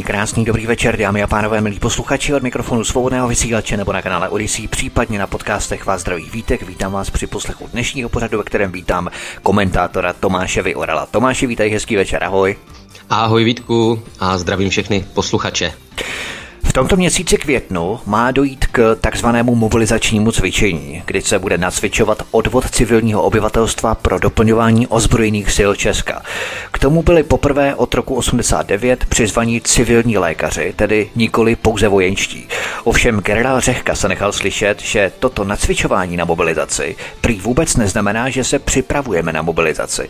Příjemný, krásný, dobrý večer, dámy a pánové, milí posluchači od mikrofonu svobodného vysílače nebo na kanále Odyssey, případně na podcastech vás zdraví vítek. Vítám vás při poslechu dnešního pořadu, ve kterém vítám komentátora Tomáše Vyorala. Tomáši, vítej, hezký večer, ahoj. Ahoj Vítku a zdravím všechny posluchače. V tomto měsíci květnu má dojít k takzvanému mobilizačnímu cvičení, kdy se bude nacvičovat odvod civilního obyvatelstva pro doplňování ozbrojených sil Česka. K tomu byli poprvé od roku 89 přizvaní civilní lékaři, tedy nikoli pouze vojenští. Ovšem generál Řehka se nechal slyšet, že toto nacvičování na mobilizaci prý vůbec neznamená, že se připravujeme na mobilizaci.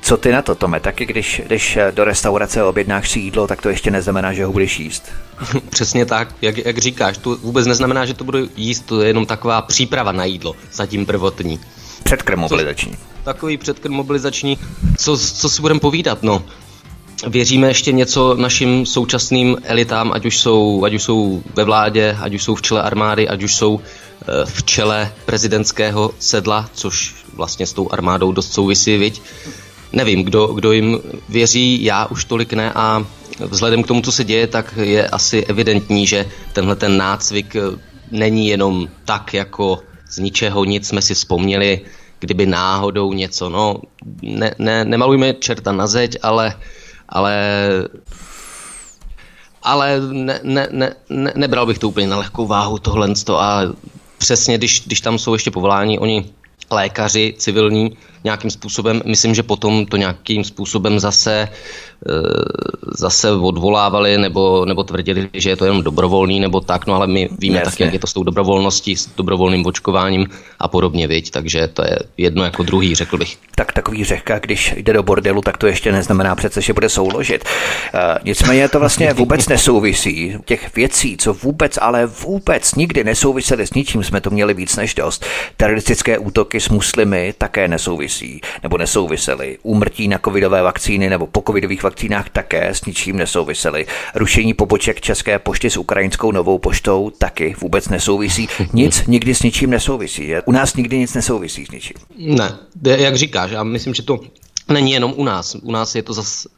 Co ty na to, Tome? Taky když když do restaurace objednáš si jídlo, tak to ještě neznamená, že ho budeš jíst. Přesně tak, jak, jak říkáš, to vůbec neznamená, že to budu jíst, to je jenom taková příprava na jídlo, zatím prvotní. Předkrm mobilizační. Co, takový předkrm mobilizační, co, co si budeme povídat, no. Věříme ještě něco našim současným elitám, ať už jsou, ať už jsou ve vládě, ať už jsou v čele armády, ať už jsou eh, v čele prezidentského sedla, což vlastně s tou armádou dost souvisí, viď? Nevím, kdo, kdo jim věří, já už tolik ne a vzhledem k tomu, co se děje, tak je asi evidentní, že tenhle ten nácvik eh, není jenom tak, jako z ničeho nic jsme si vzpomněli, kdyby náhodou něco, no, ne, ne, nemalujme čerta na zeď, ale, ale ale ne, ne, ne, ne, nebral bych to úplně na lehkou váhu tohle a přesně, když, když tam jsou ještě povolání, oni lékaři civilní nějakým způsobem, myslím, že potom to nějakým způsobem zase Eh, zase odvolávali nebo, nebo tvrdili, že je to jenom dobrovolný nebo tak, no ale my víme Jasně. taky, jak je to s tou dobrovolností, s dobrovolným očkováním a podobně, viď? takže to je jedno jako druhý, řekl bych. Tak takový řeka, když jde do bordelu, tak to ještě neznamená přece, že bude souložit. E, nicméně to vlastně vůbec nesouvisí. Těch věcí, co vůbec, ale vůbec nikdy nesouvisely s ničím, jsme to měli víc než dost. Teroristické útoky s muslimy také nesouvisí, nebo nesouvisely. Úmrtí na covidové vakcíny nebo po covidových vakcínách také s ničím nesouvisely. Rušení poboček České pošty s ukrajinskou novou poštou taky vůbec nesouvisí. Nic nikdy s ničím nesouvisí. U nás nikdy nic nesouvisí s ničím. Ne, jak říkáš, já myslím, že to není jenom u nás. U nás je to zase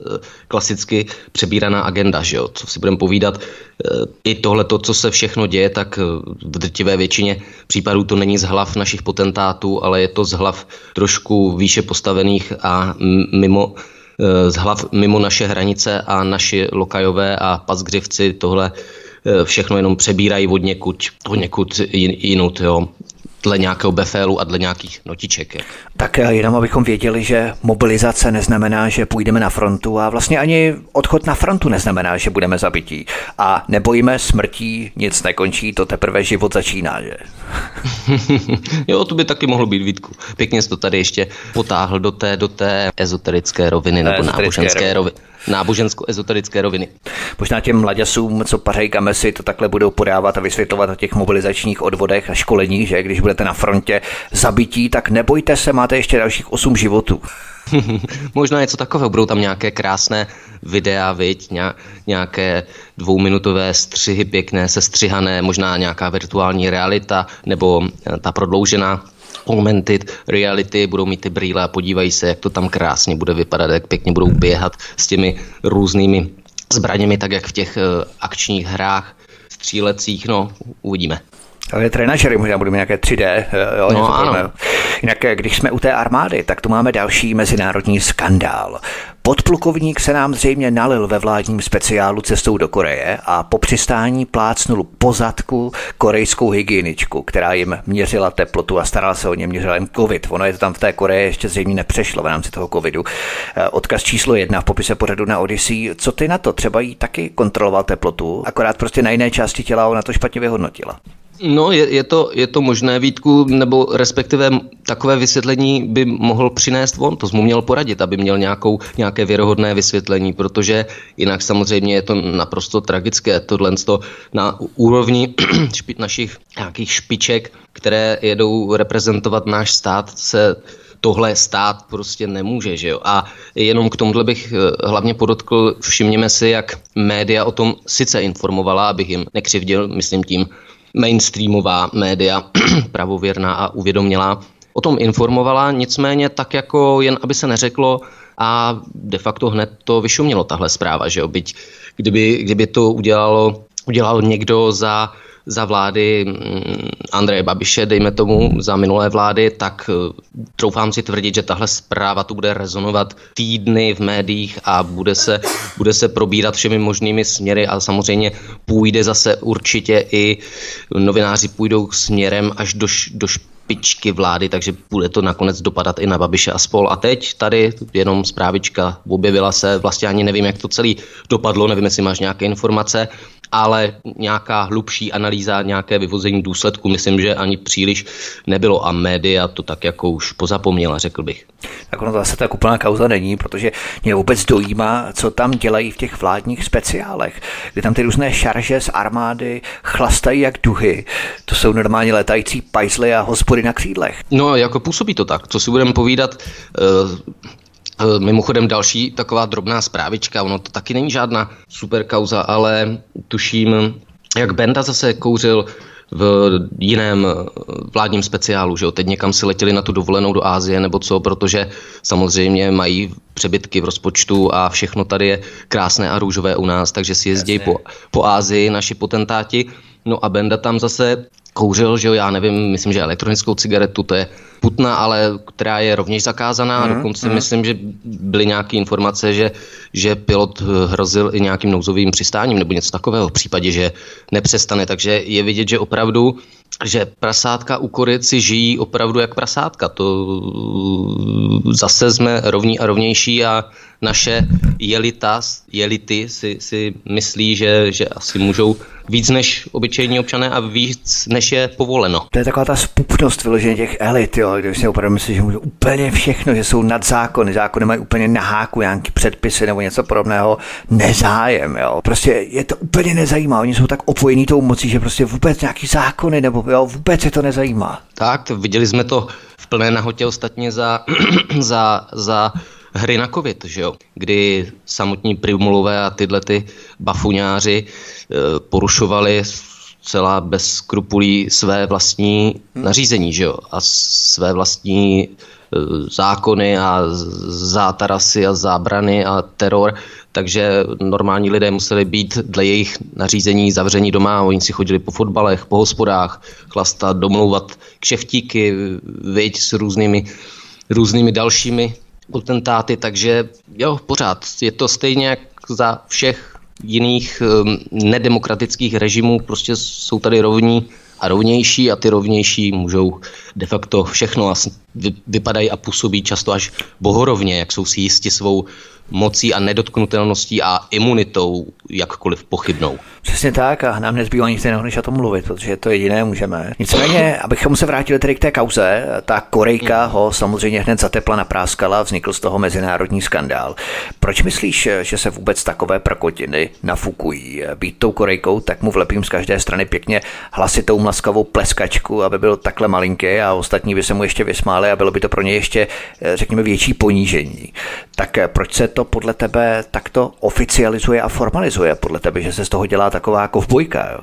klasicky přebíraná agenda, že jo? Co si budeme povídat, eh, i tohle, to, co se všechno děje, tak eh, v drtivé většině případů to není z hlav našich potentátů, ale je to z hlav trošku výše postavených a mimo Eh, z hlav mimo naše hranice a naši lokajové a pasgřivci tohle eh, všechno jenom přebírají od někud, od někud jinut, jo dle nějakého befélu a dle nějakých notiček. Tak eh, jenom abychom věděli, že mobilizace neznamená, že půjdeme na frontu a vlastně ani odchod na frontu neznamená, že budeme zabití. A nebojíme smrtí, nic nekončí, to teprve život začíná, že? jo, to by taky mohlo být, Vítku. Pěkně jsi to tady ještě potáhl do té, do té ezoterické roviny nebo náboženské roviny nábožensko-ezoterické roviny. Možná těm mladěsům, co pařejí kamesy, to takhle budou podávat a vysvětlovat o těch mobilizačních odvodech a školeních, že když budete na frontě zabití, tak nebojte se, máte ještě dalších 8 životů. Možná něco takového, budou tam nějaké krásné videa, viď, nějaké dvouminutové střihy pěkné, sestřihané, možná nějaká virtuální realita nebo eh, ta prodloužená augmented reality, budou mít ty brýle a podívají se, jak to tam krásně bude vypadat, jak pěkně budou běhat s těmi různými zbraněmi, tak jak v těch uh, akčních hrách střílecích, no, uvidíme. Ale trenažery možná budeme nějaké 3D. Eh, jo, no, ano. Jinak, eh, když jsme u té armády, tak tu máme další mezinárodní skandál. Podplukovník se nám zřejmě nalil ve vládním speciálu cestou do Koreje a po přistání plácnul po zadku korejskou hygieničku, která jim měřila teplotu a starala se o ně, měřila jim covid. Ono je to tam v té Koreji ještě zřejmě nepřešlo v rámci toho covidu. Eh, odkaz číslo jedna v popise pořadu na Odyssey. Co ty na to? Třeba jí taky kontroloval teplotu, akorát prostě na jiné části těla ona to špatně vyhodnotila. No, je, je, to, je to možné, Vítku, nebo respektive takové vysvětlení by mohl přinést on, to mu měl poradit, aby měl nějakou, nějaké věrohodné vysvětlení, protože jinak samozřejmě je to naprosto tragické, tohle na úrovni špi, našich nějakých špiček, které jedou reprezentovat náš stát, se tohle stát prostě nemůže, že jo. A jenom k tomuhle bych eh, hlavně podotkl, všimněme si, jak média o tom sice informovala, abych jim nekřivdil, myslím tím mainstreamová média, pravověrná a uvědomělá, o tom informovala, nicméně tak jako jen aby se neřeklo a de facto hned to vyšumělo tahle zpráva, že jo, byť kdyby, kdyby to udělalo, udělal někdo za za vlády mm, Andreje Babiše, dejme tomu, za minulé vlády, tak eh, troufám si tvrdit, že tahle zpráva tu bude rezonovat týdny v médiích a bude se, bude se probírat všemi možnými směry a samozřejmě půjde zase určitě i novináři půjdou směrem až do, do špičky vlády, takže bude to nakonec dopadat i na Babiše a spol. A teď tady jenom zprávička objevila se, vlastně ani nevím, jak to celý dopadlo, nevím, jestli máš nějaké informace, ale nějaká hlubší analýza, nějaké vyvození důsledku, myslím, že ani příliš nebylo a média to tak jako už pozapomněla, řekl bych. Tak ono zase tak úplná kauza není, protože mě vůbec dojímá, co tam dělají v těch vládních speciálech, kdy tam ty různé šarže z armády chlastají jak duhy. To jsou normálně letající pajzly a hospody na křídlech. No, jako působí to tak. Co si budeme povídat, Eh, mimochodem další taková drobná zprávička, ono to taky není žádná super kauza, ale tuším, jak Benda zase kouřil v jiném eh, vládním speciálu, že jo? teď někam si letěli na tu dovolenou do Ázie nebo co, protože samozřejmě mají přebytky v rozpočtu a všechno tady je krásné a růžové u nás, takže si jezdí po, po Ázii naši potentáti. No a Benda tam zase kouřil, že jo, já nevím, myslím, že elektronickou cigaretu, to je putna, ale která je rovněž zakázaná. Mm, Dokonce mm. myslím, že byly nějaké informace, že, že pilot hrozil i nějakým nouzovým přistáním nebo něco takového v případě, že nepřestane. Takže je vidět, že opravdu že prasátka u koryt si žijí opravdu jak prasátka. To zase jsme rovní a rovnější a naše jelita, jelity si, si myslí, že, že asi můžou víc než obyčejní občané a víc než je povoleno. To je taková ta spupnost vyloženě těch elit, jo, kde si opravdu myslí, že můžou úplně všechno, že jsou nad zákony, zákony mají úplně na háku nějaký předpisy nebo něco podobného, nezájem, jo. Prostě je to úplně nezajímá, oni jsou tak opojení tou mocí, že prostě vůbec nějaký zákony nebo jo, vůbec je to nezajímá. Tak, viděli jsme to v plné nahotě ostatně za, za, za hry na covid, že jo? kdy samotní primulové a tyhle ty bafuňáři e, porušovali celá bez skrupulí své vlastní hmm. nařízení že jo? a své vlastní e, zákony a zátarasy a zábrany a teror, takže normální lidé museli být dle jejich nařízení zavření doma, oni si chodili po fotbalech, po hospodách, chlastat, domlouvat kšeftíky, viď s různými, různými dalšími potentáty, takže jo, pořád. Je to stejně jak za všech jiných um, nedemokratických režimů, prostě jsou tady rovní a rovnější a ty rovnější můžou de facto všechno a vypadají a působí často až bohorovně, jak jsou si jisti svou mocí a nedotknutelností a imunitou jakkoliv pochybnou. Přesně tak a nám nezbývá nic jiného, než o tom mluvit, protože to jediné můžeme. Nicméně, abychom se vrátili tedy k té kauze, ta Korejka ho samozřejmě hned zatepla napráskala, vznikl z toho mezinárodní skandál. Proč myslíš, že se vůbec takové prokotiny nafukují? Být tou Korejkou, tak mu vlepím z každé strany pěkně hlasitou mlaskavou pleskačku, aby byl takhle malinký a ostatní by se mu ještě vysmáli a bylo by to pro ně ještě, řekněme, větší ponížení. Tak proč se to podle tebe takto oficializuje a formalizuje podle tebe, že se z toho dělá taková kovbojka, jo?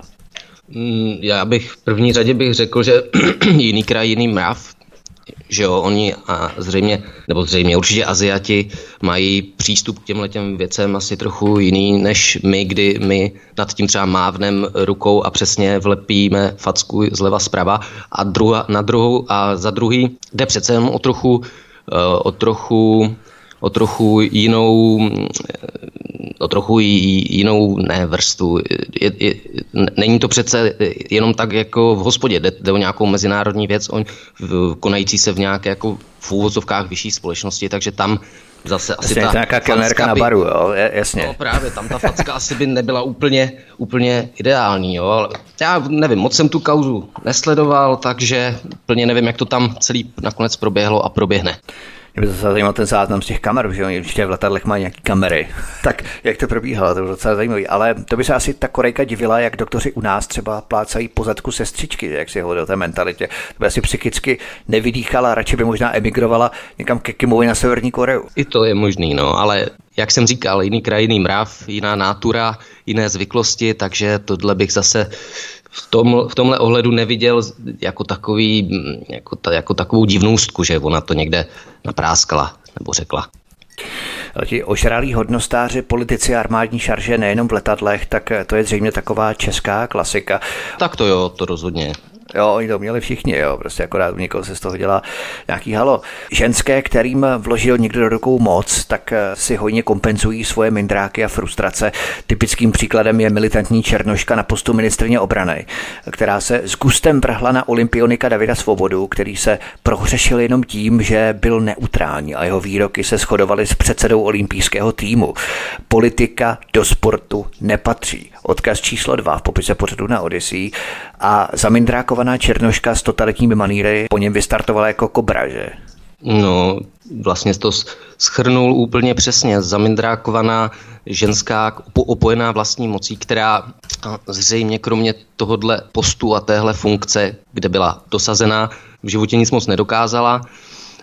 Mm, já bych v první řadě bych řekl, že jiný kraj, jiný mrav, že jo, oni a zřejmě, nebo zřejmě určitě Aziati mají přístup k těmhle těm věcem asi trochu jiný než my, kdy my nad tím třeba mávnem rukou a přesně vlepíme facku zleva zprava a druha, na druhou a za druhý jde přece jen o trochu, eh, o trochu o trochu jinou, o trochu jinou ne vrstu. Je, je, není to přece jenom tak jako v hospodě, jde, jde o nějakou mezinárodní věc, on, konající se v nějaké jako v úvozovkách vyšší společnosti, takže tam zase asi jasně, ta nějaká kelnerka na baru, jo, jasně. No právě, tam ta facka asi by nebyla úplně, úplně ideální, jo, ale já nevím, moc jsem tu kauzu nesledoval, takže plně nevím, jak to tam celý nakonec proběhlo a proběhne. Mě by se zajímal ten záznam z těch kamer, že oni určitě v letadlech mají nějaké kamery. tak jak to probíhalo, to bylo docela zajímavé. Ale to by se asi ta Korejka divila, jak doktoři u nás třeba plácají pozadku sestřičky, jak si hovoří o té mentalitě. To by asi psychicky nevydýchala, radši by možná emigrovala někam ke Kimovi na Severní Koreu. I to je možný, no, ale jak jsem říkal, jiný kraj, jiný mrav, jiná nátura, jiné zvyklosti, takže tohle bych zase v, tom, v tomhle ohledu neviděl jako, takový, jako, ta, jako takovou divnůstku, že ona to někde napráskala nebo řekla. Ti ožralí hodnostáři, politici a armádní šarže nejenom v letadlech, tak to je zřejmě taková česká klasika. Tak to jo, to rozhodně. Jo, oni to měli všichni, jo, prostě akorát u někoho se z toho dělá nějaký halo. Ženské, kterým vložil někdo do rukou moc, tak eh, si hojně kompenzují svoje mindráky a frustrace. Typickým příkladem je militantní černoška na postu ministrně obrany, která se s gustem vrhla na olympionika Davida Svobodu, který se prohřešil jenom tím, že byl neutrální a jeho výroky se shodovaly s předsedou olympijského týmu. Politika do sportu nepatří. Odkaz číslo dva v popise pořadu na Odyssey a zamindrákovaná černoška s totalitními maníry po něm vystartovala jako kobra, že? No, vlastně to schrnul úplně přesně. Zamindrákovaná ženská opojená vlastní mocí, která zřejmě kromě tohohle postu a téhle funkce, kde byla dosazená, v životě nic moc nedokázala,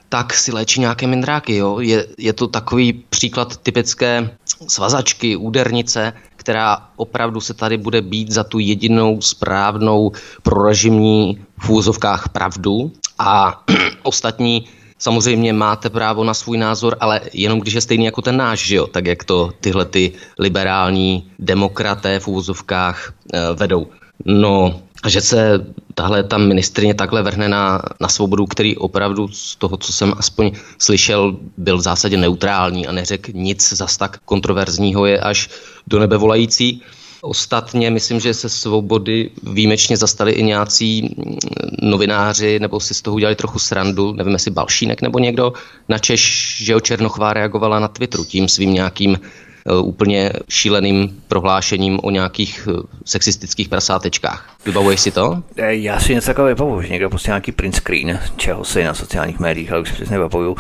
tak si léčí nějaké mindráky. Jo? Je, je to takový příklad typické svazačky, údernice, která opravdu se tady bude být za tu jedinou správnou prorežimní v úzovkách pravdu a ostatní Samozřejmě máte právo na svůj názor, ale jenom když je stejný jako ten náš, že jo? tak jak to tyhle ty liberální demokraté v úvozovkách e, vedou. No, že se tahle ta ministrině takhle vrhne na, na svobodu, který opravdu z toho, co jsem aspoň slyšel, byl v zásadě neutrální a neřekl nic zas tak kontroverzního, je až do nebe volající. Ostatně myslím, že se svobody výjimečně zastali i nějací novináři, nebo si z toho udělali trochu srandu, nevím jestli Balšínek nebo někdo, na Češ, že o Černochová reagovala na Twitteru tím svým nějakým úplně šíleným prohlášením o nějakých eh, sexistických prasátečkách. Vybavuješ si to? Eh, já si něco takového vybavuju, že někdo prostě nějaký print screen, čeho si na sociálních médiích, ale už si přesně vybavuju.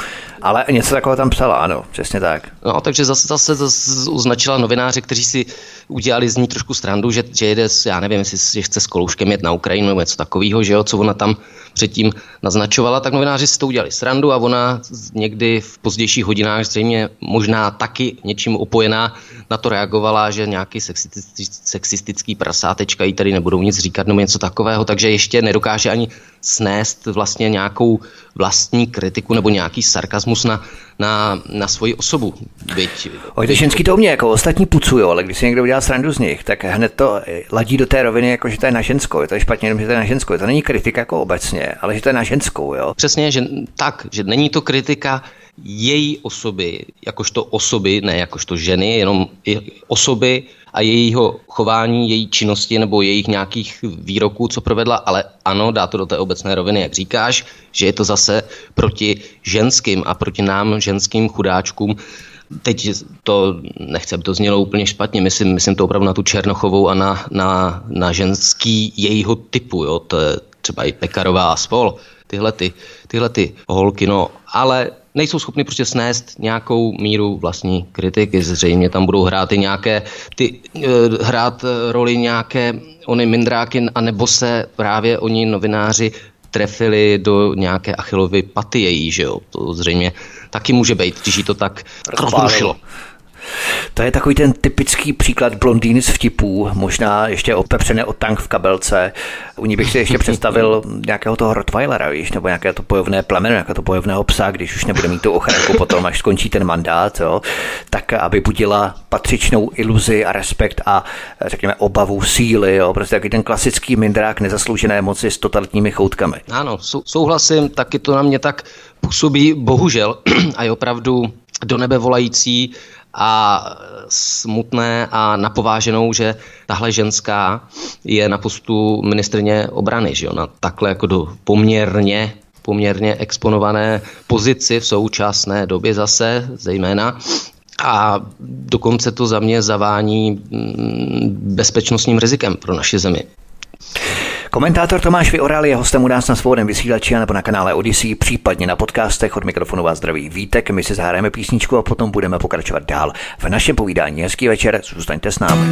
Ale něco takového tam psala, ano, přesně tak. No, takže zase, zase, označila novináře, kteří si udělali z ní trošku strandu, že, že jede, já nevím, jestli že chce s Kolouškem jet na Ukrajinu nebo něco takového, že jo, co ona tam předtím naznačovala, tak novináři si to udělali srandu a ona někdy v pozdějších hodinách zřejmě možná taky něčím opojená na to reagovala, že nějaký sexistický, sexistický prasátečka jí tady nebudou nic říkat nebo něco takového, takže ještě nedokáže ani snést vlastně nějakou vlastní kritiku nebo nějaký sarkazmus na, na, na svoji osobu. Byť, Oj, to ženský to mě jako ostatní pucují, ale když si někdo udělá srandu z nich, tak hned to ladí do té roviny, jako že to je na ženskou. Je to je špatně, jenom že to je na ženskou. To není kritika jako obecně, ale že to je na ženskou, jo. Přesně, že tak, že není to kritika její osoby, jakožto osoby, ne jakožto ženy, jenom osoby a jejího chování, její činnosti nebo jejich nějakých výroků, co provedla, ale ano, dá to do té obecné roviny, jak říkáš, že je to zase proti ženským a proti nám, ženským chudáčkům, Teď to nechci, aby to znělo úplně špatně, myslím, myslím to opravdu na tu Černochovou a na, na, na ženský jejího typu, jo, to je třeba i Pekarová a spol, tyhle ty, tyhle ty holky, no, ale nejsou schopni prostě snést nějakou míru vlastní kritiky. Zřejmě tam budou hrát i nějaké, ty, eh, hrát roli nějaké ony mindráky, anebo se právě oni novináři trefili do nějaké achilovy paty její, že jo. To zřejmě taky může být, když jí to tak rozrušilo. To je takový ten typický příklad blondýny z vtipů, možná ještě opepřené o tank v kabelce. U ní bych si ještě představil nějakého toho Rottweilera, víš, nebo nějaké to bojovné plemeno, nějakého to bojovného psa, když už nebude mít tu ochranku potom, až skončí ten mandát, jo, tak aby budila patřičnou iluzi a respekt a řekněme obavu síly, jo, prostě takový ten klasický mindrák nezasloužené moci s totalitními choutkami. Ano, sou, souhlasím, taky to na mě tak působí, bohužel, a je opravdu do nebe volající a smutné a napováženou, že tahle ženská je na postu ministrně obrany, že jo, na takhle jako do poměrně poměrně exponované pozici v současné době zase, zejména. A dokonce to za mě zavání mm, bezpečnostním rizikem pro naši zemi. Komentátor Tomáš Vyoral je hostem u nás na svobodném vysílači nebo na kanále Odyssey, případně na podcastech od mikrofonu vás zdraví Vítek. My si zahrajeme písničku a potom budeme pokračovat dál. V našem povídání hezký večer, zůstaňte s námi.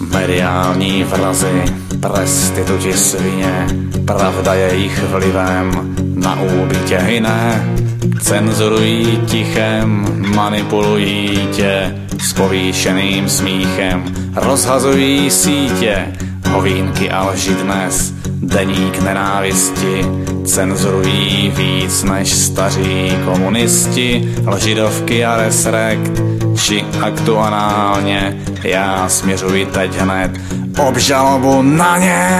Mediální vrazy, prostituti svině, pravda je jich vlivem na úbytě hyné. Cenzurují tichem, manipulují tě s povýšeným smíchem, rozhazují sítě, hovínky a lži dnes, deník nenávisti, cenzurují víc než staří komunisti, lžidovky a resrekt, či aktuálně, já směřuji teď hned obžalobu na ně.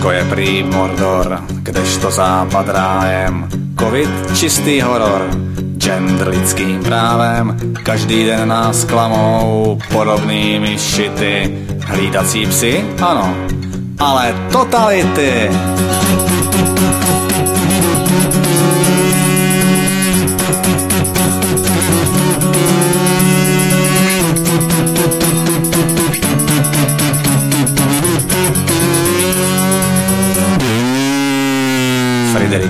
Rusko je prý Mordor, kdežto západ rájem, covid čistý horor, gender lidským právem, každý den nás klamou podobnými šity, hlídací psy, ano, ale totality.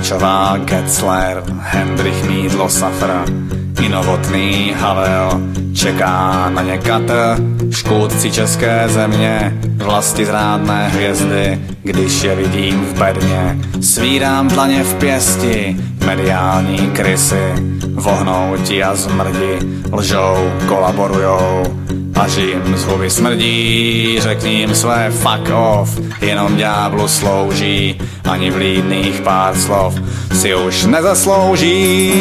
Frideričová, Getzler, Hendrich Mídlo, Safra, i novotný Havel, čeká na ně Katr, škůdci české země, vlasti zrádné hvězdy, když je vidím v bedně, svírám dlaně v pěsti, mediální krysy, vohnouti a zmrdi, lžou, kolaborujou, až jim z smrdí, řekni jim své fuck off, jenom ďáblu slouží, ani vlídných pár slov si už nezaslouží.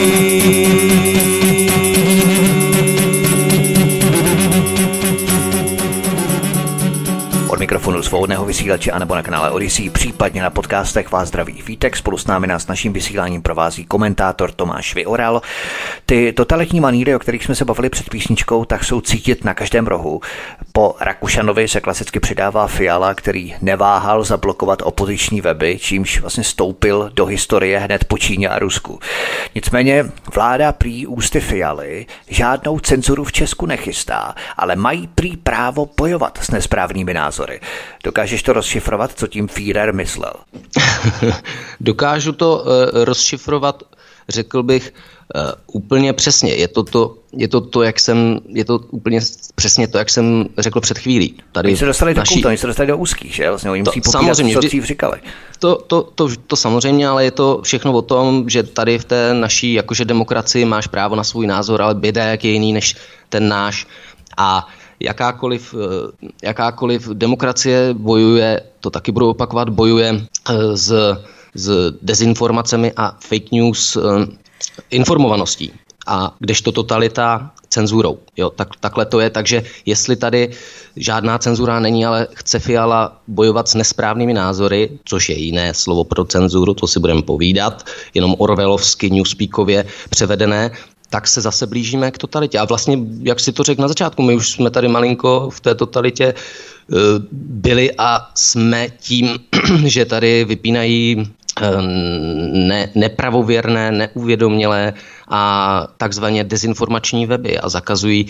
Svobodného vysílače anebo na kanále Odyssey, případně na podcastech vás zdraví Vítek. Spolu s námi nás naším vysíláním provází komentátor Tomáš Vyoral. Ty totalitní maníry, o kterých jsme se bavili před písničkou, tak jsou cítit na každém rohu. Po Rakušanovi se klasicky přidává Fiala, který neváhal zablokovat opoziční weby, čímž vlastně stoupil do historie hned po Číně a Rusku. Nicméně vláda prý ústy Fialy žádnou cenzuru v Česku nechystá, ale mají prý právo bojovat s nesprávnými názory. Dokážeš to rozšifrovat, co tím Führer myslel? Dokážu to uh, rozšifrovat, řekl bych, Uh, úplně přesně. Je to to, je to to, jak jsem, je to úplně přesně to, jak jsem řekl před chvílí. Tady oni se dostali naší... do kouta, oni se dostali do úzkých, že? Vlastně oni to, musí popírat, samozřejmě, co dřív říkali. To, to, to, to, samozřejmě, ale je to všechno o tom, že tady v té naší jakože demokracii máš právo na svůj názor, ale běda jak je jiný než ten náš. A jakákoliv, eh, jakákoliv demokracie bojuje, to taky budu opakovat, bojuje eh, s, s dezinformacemi a fake news eh, informovaností. A kdežto totalita cenzurou. Jo, tak, takhle to je, takže jestli tady žádná cenzura není, ale chce Fiala bojovat s nesprávnými názory, což je jiné slovo pro cenzuru, to si budeme povídat, jenom orvelovsky, newspeakově převedené, tak se zase blížíme k totalitě. A vlastně, jak si to řekl na začátku, my už jsme tady malinko v té totalitě eh, byli a jsme tím, že tady vypínají eh, ne, nepravověrné, neuvědomělé a takzvaně dezinformační weby a zakazují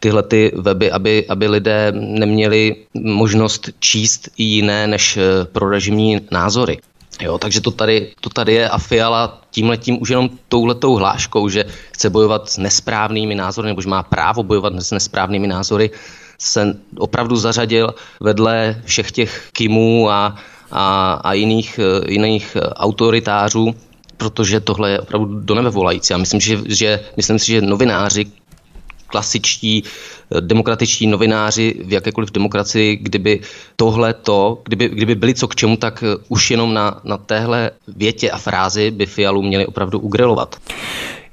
tyhle ty weby, aby, aby lidé neměli možnost číst i jiné než eh, prorežimní názory. Jo, takže to tady, to tady je a Fiala tímhletím už jenom touhletou hláškou, že chce bojovat s nesprávnými názory, nebo že má právo bojovat s nesprávnými názory, se opravdu zařadil vedle všech těch Kimů a, a, a jiných, eh, jiných autoritářů, protože tohle je opravdu do nebe volající. A myslím, že, že, myslím si, že novináři, klasičtí eh, demokratičtí novináři v jakékoliv demokracii, kdyby tohle to, kdyby, kdyby byli co k čemu, tak eh, už jenom na, na téhle větě a frázi by Fialu měli opravdu ugrilovat.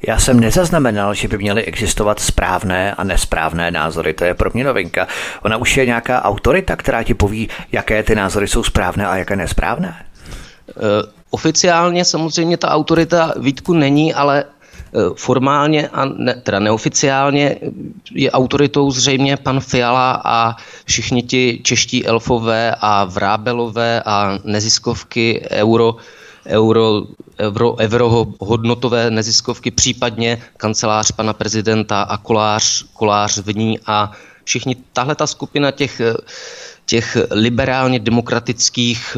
Já jsem nezaznamenal, že by měly existovat správné a nesprávné názory. To je pro mě novinka. Ona už je nějaká autorita, která ti poví, jaké ty názory jsou správné a jaké nesprávné? Uh, oficiálně samozřejmě ta autorita Vítku není, ale formálně a ne, teda neoficiálně je autoritou zřejmě pan Fiala a všichni ti čeští elfové a vrábelové a neziskovky euro euro, euro, euro hodnotové neziskovky, případně kancelář pana prezidenta a kolář, kolář v ní a všichni, tahle ta skupina těch, těch liberálně demokratických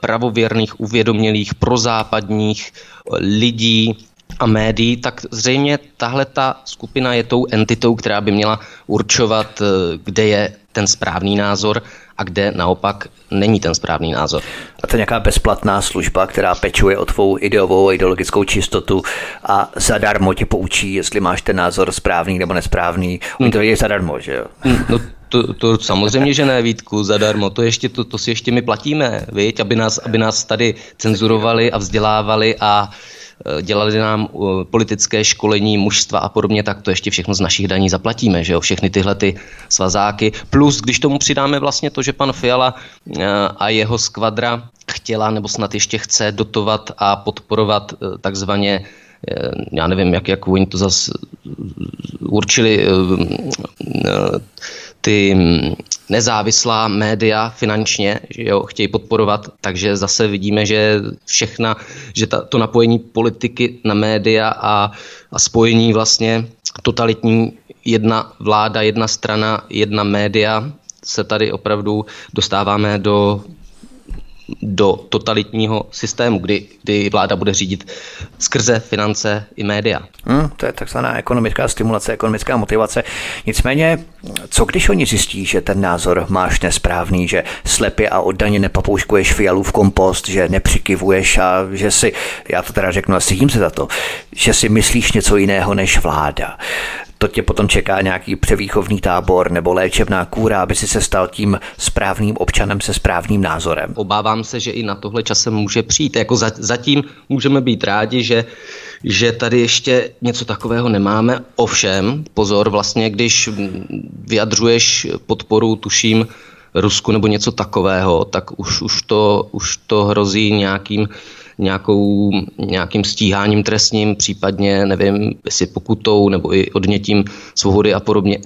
pravověrných, uvědomělých, prozápadních lidí a médií, tak zřejmě tahle ta skupina je tou entitou, která by měla určovat, kde je ten správný názor a kde naopak není ten správný názor. A to je nějaká bezplatná služba, která pečuje o tvou ideovou a ideologickou čistotu a zadarmo tě poučí, jestli máš ten názor správný nebo nesprávný. Oni to je zadarmo, že jo? Hmm, no, to, to samozřejmě, že ne, Vítku, zadarmo. To, ještě, to, to si ještě my platíme, viď? Aby, nás, aby nás tady cenzurovali a vzdělávali a Eh, dělali nám eh, politické školení mužstva a podobně, tak to ještě všechno z našich daní zaplatíme, že jo, všechny tyhle ty svazáky. Plus, když tomu přidáme vlastně to, že pan Fiala eh, a jeho skvadra chtěla nebo snad ještě chce dotovat a podporovat takzvaně já nevím, jak, jak oni to zase určili ty nezávislá média finančně, že jo, chtějí podporovat, takže zase vidíme, že všechna, že ta, to napojení politiky na média a, a spojení vlastně totalitní jedna vláda, jedna strana, jedna média se tady opravdu dostáváme do do totalitního systému, kdy, kdy vláda bude řídit skrze finance i média. Hmm, to je takzvaná ekonomická stimulace, ekonomická motivace. Nicméně, co když oni zjistí, že ten názor máš nesprávný, že slepě a oddaně nepapouškuješ v kompost, že nepřikivuješ a že si, já to teda řeknu a jim se za to, že si myslíš něco jiného než vláda to tě potom čeká nějaký převýchovný tábor nebo léčebná kůra, aby si se stal tím správným občanem se správným názorem. Obávám se, že i na tohle časem může přijít. Jako zatím můžeme být rádi, že že tady ještě něco takového nemáme. Ovšem, pozor, vlastně, když vyjadřuješ podporu, tuším, Rusku nebo něco takového, tak už, už, to, už to hrozí nějakým nějakou, nějakým stíháním trestním, případně, nevím, jestli pokutou nebo i odnětím svobody a podobně.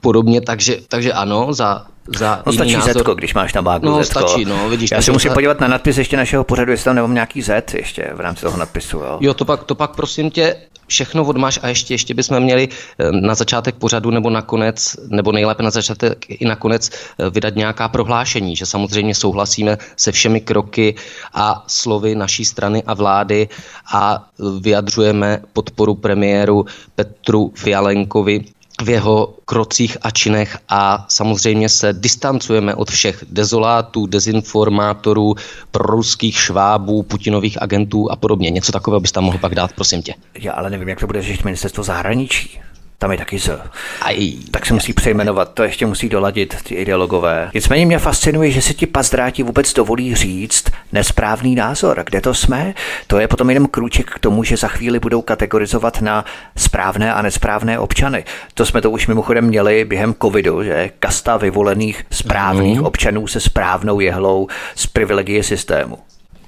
Podobně, takže, takže ano, za, za no stačí názor. Zetko, když máš na bágu No Zetko. stačí, no, vidíš. Já se musím podívat na nadpis ještě našeho pořadu, jestli tam nemám nějaký Z ještě v rámci toho nadpisu. Jo, jo to, pak, to pak prosím tě všechno odmáš a ještě, ještě bychom měli eh, na začátek pořadu nebo nakonec, nebo nejlépe na začátek i nakonec eh, vydat nějaká prohlášení, že samozřejmě souhlasíme se všemi kroky a slovy naší strany a vlády a vyjadřujeme podporu premiéru Petru Fialenkovi v jeho krocích a činech a samozřejmě se distancujeme od všech dezolátů, dezinformátorů, proruských švábů, putinových agentů a podobně. Něco takového bys tam mohl pak dát, prosím tě. Já ale nevím, jak to bude řešit ministerstvo zahraničí tam je taky Z. Aj, tak se musí přejmenovat, to ještě musí doladit ty ideologové. Nicméně mě fascinuje, že si ti pazdráti vůbec dovolí říct nesprávný názor. Kde to jsme? To je potom jenom krůček k tomu, že za chvíli budou kategorizovat na správné a nesprávné občany. To jsme to už mimochodem měli během covidu, že kasta vyvolených správných mm. občanů se správnou jehlou z privilegie systému.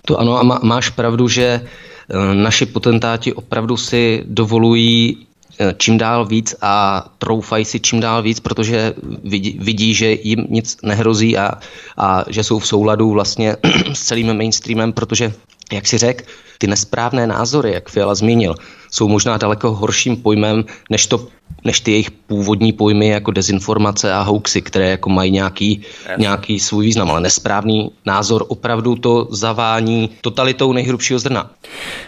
To ano a má, máš pravdu, že eh, naši potentáti opravdu si dovolují čím dál víc a troufají si čím dál víc, protože vidí, vidí že jim nic nehrozí a, a že jsou v souladu vlastně s celým mainstreamem, protože, jak si řekl, ty nesprávné názory, jak Fiala zmínil, jsou možná daleko horším pojmem, než, to, než ty jejich původní pojmy jako dezinformace a hoaxy, které jako mají nějaký, yes. nějaký svůj význam, ale nesprávný názor opravdu to zavání totalitou nejhrubšího zrna.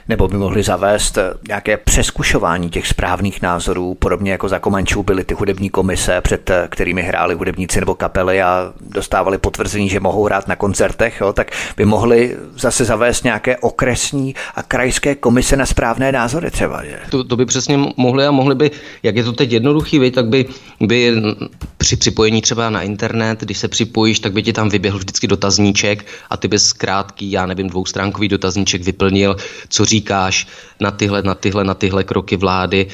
Nebo by mohli zavést nějaké přeskušování těch správných názorů, podobně jako za Komančů byly ty hudební komise, před kterými hráli hudebníci nebo kapely a dostávali potvrzení, že mohou hrát na koncertech, jo, tak by mohli zase zavést nějaké nějaké okresní a krajské komise na správné názory třeba. Že? To, to by přesně mohli a mohli by, jak je to teď jednoduchý, tak by, by při připojení třeba na internet, když se připojíš, tak by ti tam vyběhl vždycky dotazníček a ty bys krátký, já nevím, dvoustránkový dotazníček vyplnil, co říkáš na tyhle, na tyhle, na tyhle kroky vlády.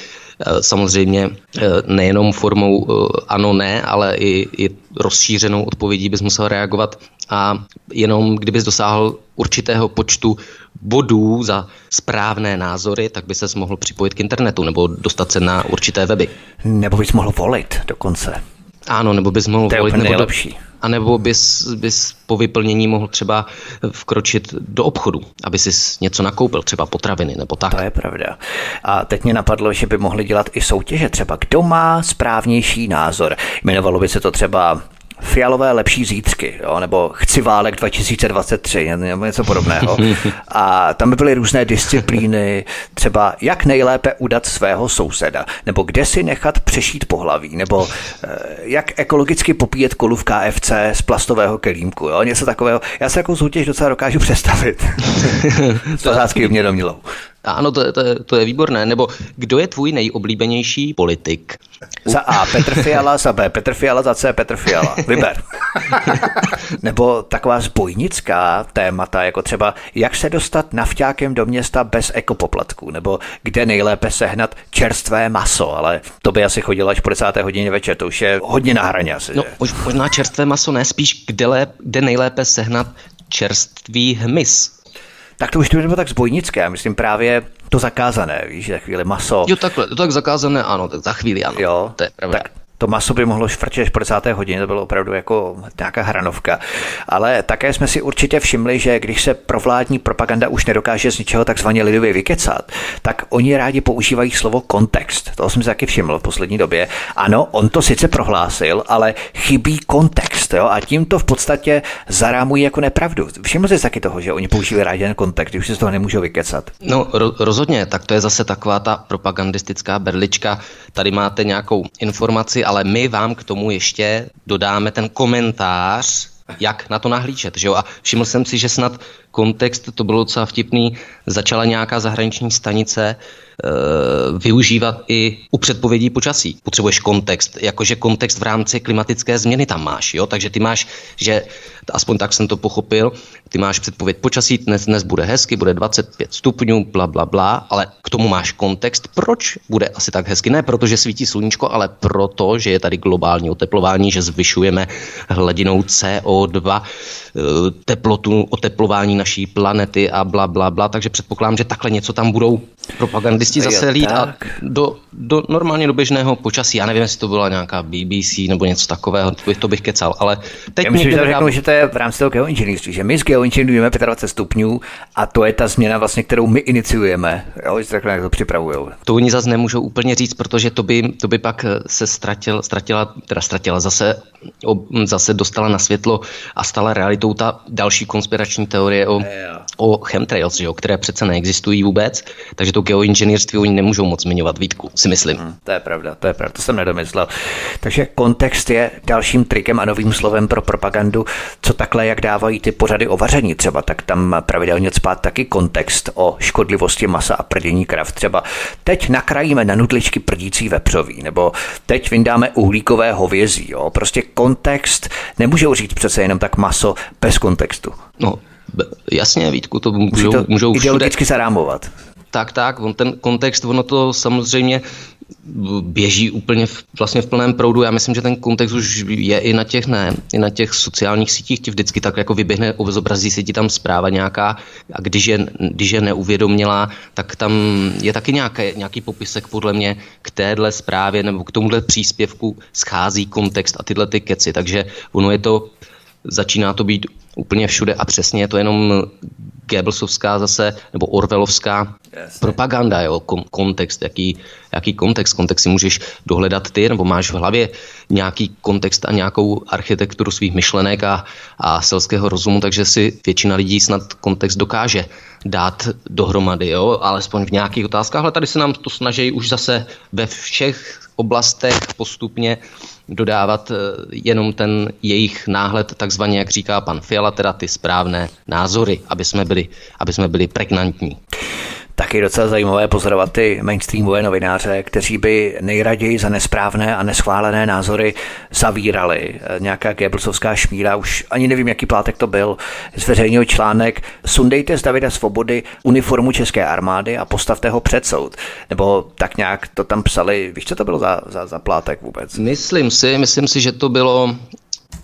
Eh, samozřejmě eh, nejenom formou eh, ano, ne, ale i, i rozšířenou odpovědí bys musel reagovat a jenom kdybys dosáhl určitého počtu bodů za správné názory, tak by ses mohl připojit k internetu nebo dostat se na určité weby. Nebo bys mohl volit dokonce. Ano, nebo bys mohl to volit. Nebo nejlepší. A nebo bys, bys po vyplnění mohl třeba vkročit do obchodu, aby si něco nakoupil, třeba potraviny nebo tak. To je pravda. A teď mě napadlo, že by mohli dělat i soutěže, třeba kdo má správnější názor. Jmenovalo by se to třeba fialové lepší zítřky, jo, nebo chci válek 2023, nebo něco podobného. A tam by byly různé disciplíny, třeba jak nejlépe udat svého souseda, nebo kde si nechat přešít pohlaví, nebo eh, jak ekologicky popíjet kolu v KFC z plastového kelímku, jo, něco takového. Já se jako soutěž docela dokážu představit. S mě domnělou. Ano, to, to, to je výborné. Nebo kdo je tvůj nejoblíbenější politik? Za A Petr Fiala, za B Petr Fiala, za C Petr Fiala. Vyber. Nebo taková zbojnická témata, jako třeba jak se dostat navťákem do města bez ekopoplatků, nebo kde nejlépe sehnat čerstvé maso, ale to by asi chodilo až po 10. hodině večer, to už je hodně na hraně asi. No, možná čerstvé maso, ne spíš kde, lép, kde nejlépe sehnat čerstvý hmyz tak to už to bylo tak zbojnické. Myslím právě to zakázané, víš, za chvíli maso. Jo, takhle, to tak zakázané, ano, tak za chvíli ano. Jo, to je pravda. Tak to maso by mohlo švrčet až po 10. hodině, to bylo opravdu jako nějaká hranovka. Ale také jsme si určitě všimli, že když se provládní propaganda už nedokáže z ničeho takzvaně lidově vykecat, tak oni rádi používají slovo kontext. To jsem si taky všiml v poslední době. Ano, on to sice prohlásil, ale chybí kontext. Jo? A tím to v podstatě zarámují jako nepravdu. Všiml jsi taky toho, že oni používají rádi ten kontext, když se z toho nemůžou vykecat. No ro- rozhodně, tak to je zase taková ta propagandistická berlička. Tady máte nějakou informaci, ale my vám k tomu ještě dodáme ten komentář, jak na to nahlížet. Že jo? A všiml jsem si, že snad kontext, to bylo docela vtipný, začala nějaká zahraniční stanice Eh, využívat i u předpovědí počasí. Potřebuješ kontext, jakože kontext v rámci klimatické změny tam máš, jo? takže ty máš, že aspoň tak jsem to pochopil, ty máš předpověď počasí, dnes, dnes bude hezky, bude 25 stupňů, bla, bla, bla, ale k tomu máš kontext, proč bude asi tak hezky. Ne protože svítí sluníčko, ale proto, že je tady globální oteplování, že zvyšujeme hladinou CO2, eh, teplotu, oteplování naší planety a bla, bla, bla. Takže předpokládám, že takhle něco tam budou propagandisté zase lít a do, do, normálně do běžného počasí. Já nevím, jestli to byla nějaká BBC nebo něco takového, to bych kecal, ale teď Já myslím, že, řeknu, že to je v rámci toho geoinženýrství, že my z geoinženýrujeme 25 stupňů a to je ta změna vlastně, kterou my iniciujeme. Jo, že takhle to připravují. To oni zase nemůžou úplně říct, protože to by, to by pak se ztratil, ztratila, teda ztratila zase, o, zase dostala na světlo a stala realitou ta další konspirační teorie o, o chemtrails, že jo, které přece neexistují vůbec, takže to geoinženýrství oni nemůžou moc zmiňovat výtku, si myslím. Hmm, to je pravda, to je pravda, to jsem nedomyslel. Takže kontext je dalším trikem a novým slovem pro propagandu, co takhle, jak dávají ty pořady o vaření třeba, tak tam pravidelně spát taky kontext o škodlivosti masa a prdění krav. Třeba teď nakrájíme na nudličky prdící vepřový, nebo teď vyndáme uhlíkové hovězí. Jo? Prostě kontext nemůžou říct přece jenom tak maso bez kontextu. No, jasně, Vítku, to můžou, to můžou ideologicky všude. zarámovat. Tak, tak, on ten kontext, ono to samozřejmě běží úplně v, vlastně v plném proudu. Já myslím, že ten kontext už je i na těch, ne, i na těch sociálních sítích, ti vždycky tak jako vyběhne, zobrazí se ti tam zpráva nějaká a když je, když je neuvědomila, tak tam je taky nějaký, nějaký popisek podle mě k téhle zprávě nebo k tomuhle příspěvku schází kontext a tyhle ty keci, takže ono je to, začíná to být úplně všude a přesně je to jenom Goebbelsovská zase, nebo Orvelovská Jasně. propaganda, jo, kon, kontext, jaký, jaký kontext, kontext si můžeš dohledat ty, nebo máš v hlavě nějaký kontext a nějakou architekturu svých myšlenek a, a selského rozumu, takže si většina lidí snad kontext dokáže dát dohromady, jo, alespoň v nějakých otázkách, ale tady se nám to snaží už zase ve všech oblastech postupně dodávat eh, jenom ten jejich náhled, takzvaně, jak říká pan Fiala, teda ty správné názory, aby jsme byli byli, aby jsme byli pregnantní. Tak je docela zajímavé pozorovat ty mainstreamové novináře, kteří by nejraději za nesprávné a neschválené názory zavírali. Nějaká Goebbelsovská šmíra, už ani nevím, jaký plátek to byl, zveřejnil článek Sundejte z Davida Svobody uniformu České armády a postavte ho před soud. Nebo tak nějak to tam psali. Víš, co to bylo za, za, za plátek vůbec? Myslím si, myslím si, že to bylo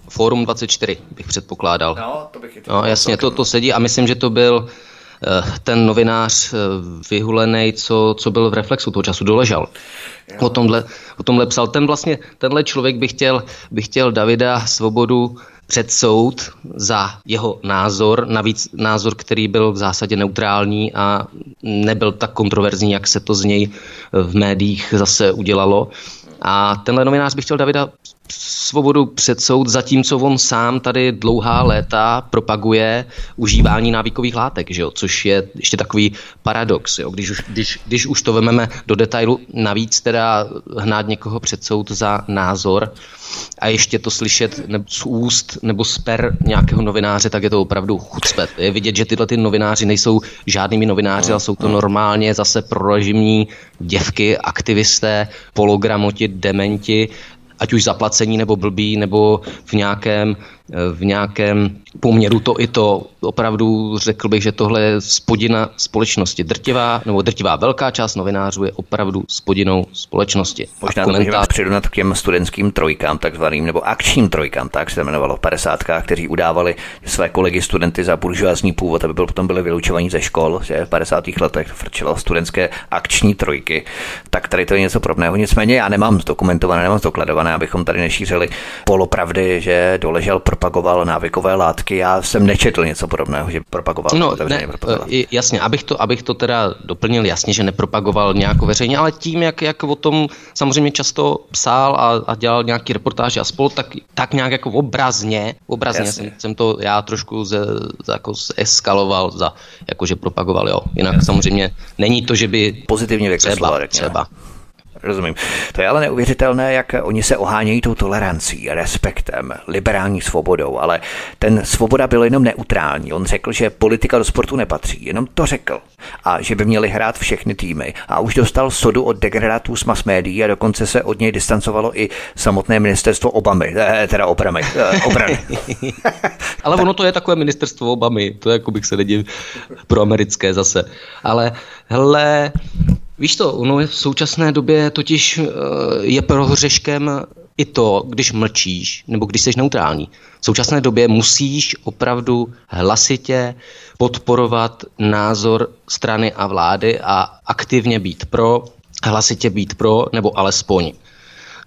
Fórum 24, bych předpokládal. No, to bych no jasně, to, to sedí a myslím, že to byl Eh, ten novinář eh, vyhulený, co, co byl v Reflexu toho času, doležal. O tomhle, o tomhle psal. Ten vlastně, tenhle člověk by chtěl, by chtěl Davida Svobodu před soud za jeho názor, navíc názor, který byl v zásadě neutrální a nebyl tak kontroverzní, jak se to z něj v médiích zase udělalo. A tenhle novinář by chtěl Davida svobodu před soud, zatímco on sám tady dlouhá léta propaguje užívání návykových látek, že jo? což je ještě takový paradox. Jo? Když, už, když, když už to vememe do detailu, navíc teda hnát někoho před soud za názor a ještě to slyšet z úst nebo z per nějakého novináře, tak je to opravdu chucpet. Je vidět, že tyhle ty novináři nejsou žádnými novináři, ale jsou to normálně zase prorežimní děvky, aktivisté, pologramoti, dementi, ať už zaplacení nebo blbý, nebo v nějakém v nějakém poměru to i to. Opravdu řekl bych, že tohle je spodina společnosti. Drtivá nebo drtivá velká část novinářů je opravdu spodinou společnosti. Možná komentář... přijdu na těm studentským trojkám takzvaným, nebo akčním trojkám, tak se jmenovalo v 50. kteří udávali své kolegy studenty za buržoázní původ, aby byl, potom byli vylučovaní ze škol, že v 50. letech frčilo studentské akční trojky. Tak tady to je něco podobného. Nicméně já nemám zdokumentované, nemám zdokladované, abychom tady nešířili polopravdy, že doležel pro propagoval návykové látky. Já jsem nečetl něco podobného, že propagoval. No, ne, propagoval. jasně, abych to, abych to teda doplnil, jasně, že nepropagoval nějak veřejně, ale tím, jak, jak o tom samozřejmě často psal a, a dělal nějaký reportáže a spolu, tak, tak nějak jako obrazně, obrazně jsem, jsem, to já trošku ze, jako eskaloval za, jakože propagoval, jo. Jinak jasně. samozřejmě není to, že by pozitivně vykreslila, třeba, třeba. Rozumím. To je ale neuvěřitelné, jak oni se ohánějí tou tolerancí, respektem, liberální svobodou, ale ten svoboda byl jenom neutrální. On řekl, že politika do sportu nepatří, jenom to řekl. A že by měli hrát všechny týmy. A už dostal sodu od degradátů z mass médií a dokonce se od něj distancovalo i samotné ministerstvo Obamy, eh, teda obrany. Eh, obrany. ale ono to je takové ministerstvo Obamy, to jako bych se nedivil pro americké zase. Ale hele, Víš to, ono v současné době totiž eh, je prohřeškem i to, když mlčíš nebo když jsi neutrální. V současné době musíš opravdu hlasitě podporovat názor strany a vlády a aktivně být pro, hlasitě být pro nebo alespoň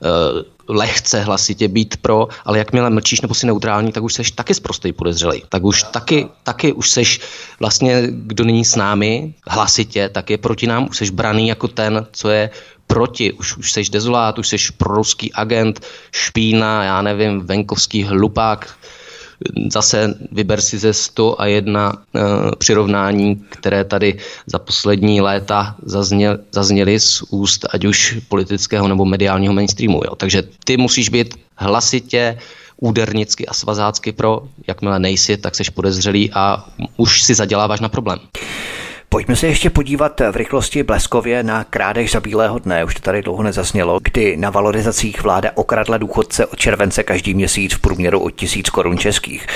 Eh, lehce hlasitě být pro, ale jakmile mlčíš nebo si neutrální, tak už seš taky zprostý podezřelý. Tak už taky, taky už seš vlastně, kdo není s námi hlasitě, tak je proti nám, už seš braný jako ten, co je proti, už, už seš dezolát, už seš proruský agent, špína, já nevím, venkovský hlupák, Zase vyber si ze 101 uh, přirovnání, které tady za poslední léta zazněl, zazněly z úst ať už politického nebo mediálního mainstreamu. Jo. Takže ty musíš být hlasitě údernicky a svazácky pro, jakmile nejsi, tak seš podezřelý a už si zaděláváš na problém. Pojďme se ještě podívat v rychlosti bleskově na krádež za bílého dne, už to tady dlouho nezasnělo, kdy na valorizacích vláda okradla důchodce od července každý měsíc v průměru o tisíc korun českých.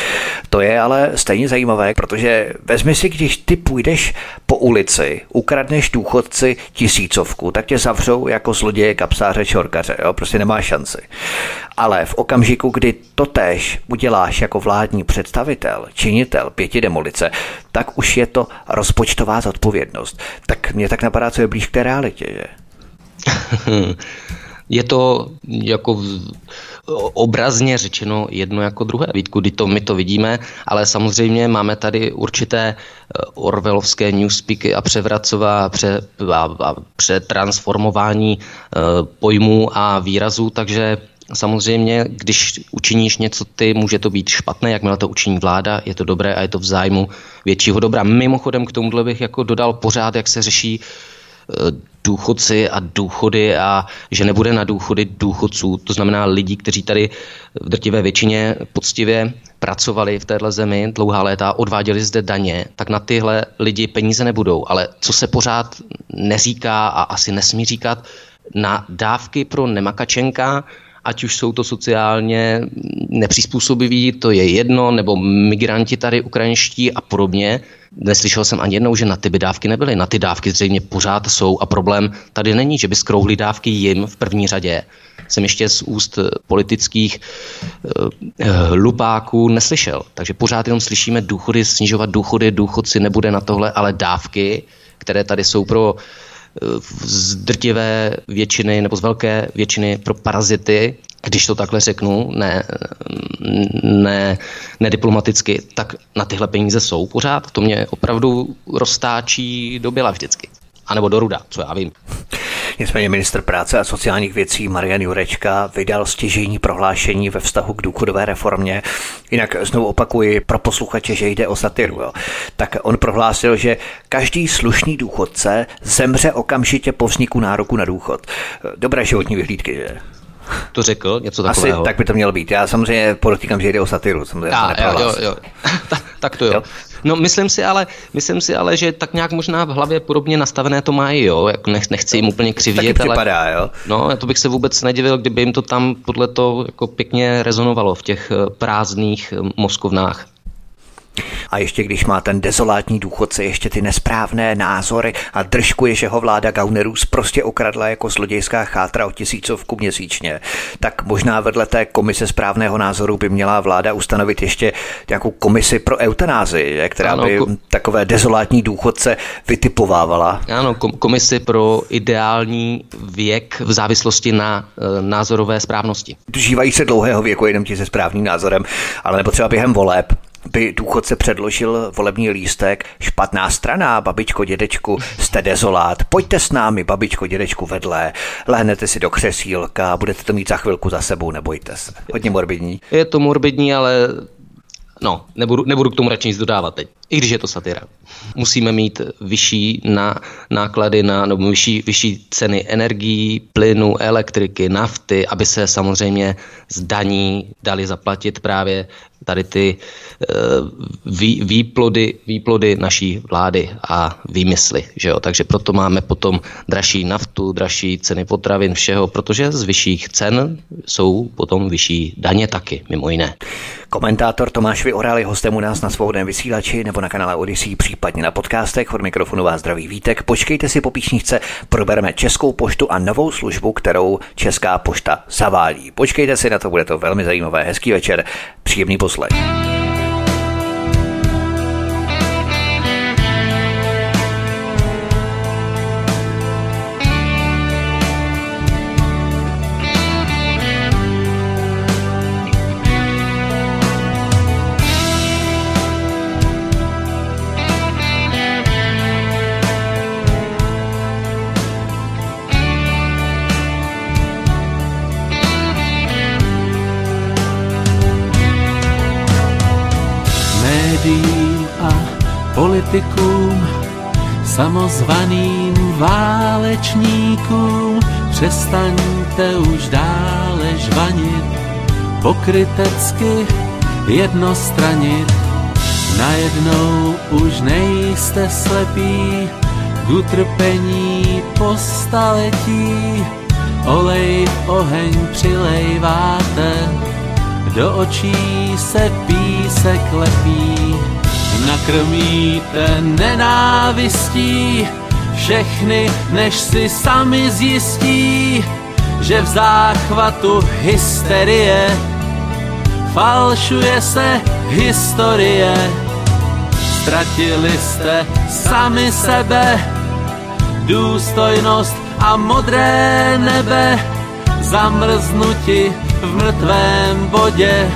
To je ale stejně zajímavé, protože vezmi si, když ty půjdeš po ulici, ukradneš důchodci tisícovku, tak tě zavřou jako zloděje, kapsáře, čorkaře, jo? prostě nemá šanci. Ale v okamžiku, kdy to tež uděláš jako vládní představitel, činitel pěti demolice, tak už je to rozpočtová zodpovědnost. Tak mě tak napadá, co je blíž k té realitě, že? je to jako obrazně řečeno jedno jako druhé. Vítku, kdy to my to vidíme, ale samozřejmě máme tady určité eh, orvelovské newspeaky a převracová pře, a, a přetransformování e, pojmů a výrazů, takže Samozřejmě, když učiníš něco ty, může to být špatné, jakmile to učiní vláda, je to dobré a je to v zájmu většího dobra. Mimochodem k tomuhle bych jako dodal pořád, jak se řeší eh, důchodci a důchody a že nebude na důchody důchodců, to znamená lidí, kteří tady v drtivé většině poctivě pracovali v téhle zemi dlouhá léta, odváděli zde daně, tak na tyhle lidi peníze nebudou. Ale co se pořád neříká a asi nesmí říkat, na dávky pro nemakačenka, ať už jsou to sociálně nepřizpůsobiví, to je jedno, nebo migranti tady ukrajinští a podobně. Neslyšel jsem ani jednou, že na ty by dávky nebyly. Na ty dávky zřejmě pořád jsou a problém tady není, že by skrouhli dávky jim v první řadě. Jsem ještě z úst politických uh, lupáků neslyšel. Takže pořád jenom slyšíme důchody, snižovat důchody, důchodci nebude na tohle, ale dávky, které tady jsou pro uh, z drtivé většiny nebo z velké většiny pro parazity, když to takhle řeknu, ne, ne, nediplomaticky, tak na tyhle peníze jsou pořád. To mě opravdu roztáčí do byla vždycky. A nebo do ruda, co já vím. Nicméně minister práce a sociálních věcí Marian Jurečka vydal stěžení prohlášení ve vztahu k důchodové reformě. Jinak znovu opakuji pro posluchače, že jde o satiru. Jo. Tak on prohlásil, že každý slušný důchodce zemře okamžitě po vzniku nároku na důchod. Dobré životní vyhlídky, že? To řekl, něco takového. Asi tak by to mělo být. Já samozřejmě podotýkám, že jde o satiru. Samozřejmě Já, jo, jo, jo. tak to jo. jo. No, myslím si, ale, myslím si ale, že tak nějak možná v hlavě podobně nastavené to mají, jo. Jak nech, nechci jim úplně křivdět, ale... připadá, jo. No, to bych se vůbec nedivil, kdyby jim to tam podle toho jako pěkně rezonovalo v těch eh, prázdných eh, mozkovnách. A ještě když má ten dezolátní důchodce ještě ty nesprávné názory a držkuje, že ho vláda Gaunerus prostě okradla jako zlodějská chátra o tisícovku měsíčně, tak možná vedle té komise správného názoru by měla vláda ustanovit ještě nějakou komisi pro eutanázi, která ano, by ko- takové dezolátní důchodce vytipovávala. Ano, komisi pro ideální věk v závislosti na e, názorové správnosti. Dožívají se dlouhého věku jenom ti se správným názorem, ale nebo třeba během voleb by důchodce předložil volební lístek, špatná strana, babičko, dědečku, jste dezolát, pojďte s námi, babičko, dědečku, vedle, lehnete si do křesílka, budete to mít za chvilku za sebou, nebojte se. Hodně morbidní. Je to morbidní, ale no, nebudu, nebudu k tomu radši nic dodávat teď, i když je to satira. Musíme mít vyšší na, náklady na, nebo vyšší, vyšší ceny energií, plynu, elektriky, nafty, aby se samozřejmě z daní dali zaplatit právě tady ty uh, vý, výplody, výplody naší vlády a výmysly. Že jo? Takže proto máme potom dražší naftu, dražší ceny potravin, všeho, protože z vyšších cen jsou potom vyšší daně taky, mimo jiné. Komentátor Tomáš Vyoral je hostem u nás na svobodném vysílači nebo na kanále Odyssey, případně na podcastech. Od mikrofonu vás zdraví Vítek. Počkejte si po píšničce, probereme Českou poštu a novou službu, kterou Česká pošta zavádí. Počkejte si na to, bude to velmi zajímavé. Hezký večer, příjemný poslech. like. Samozvaným válečníkům, přestaňte už dále žvanit, pokrytecky jednostranit. Najednou už nejste slepí, k utrpení po staletí, olej oheň přilejváte, do očí se písek lepí nakrmíte nenávistí všechny, než si sami zjistí, že v záchvatu hysterie falšuje se historie. Ztratili jste sami sebe, důstojnost a modré nebe, zamrznuti v mrtvém bodě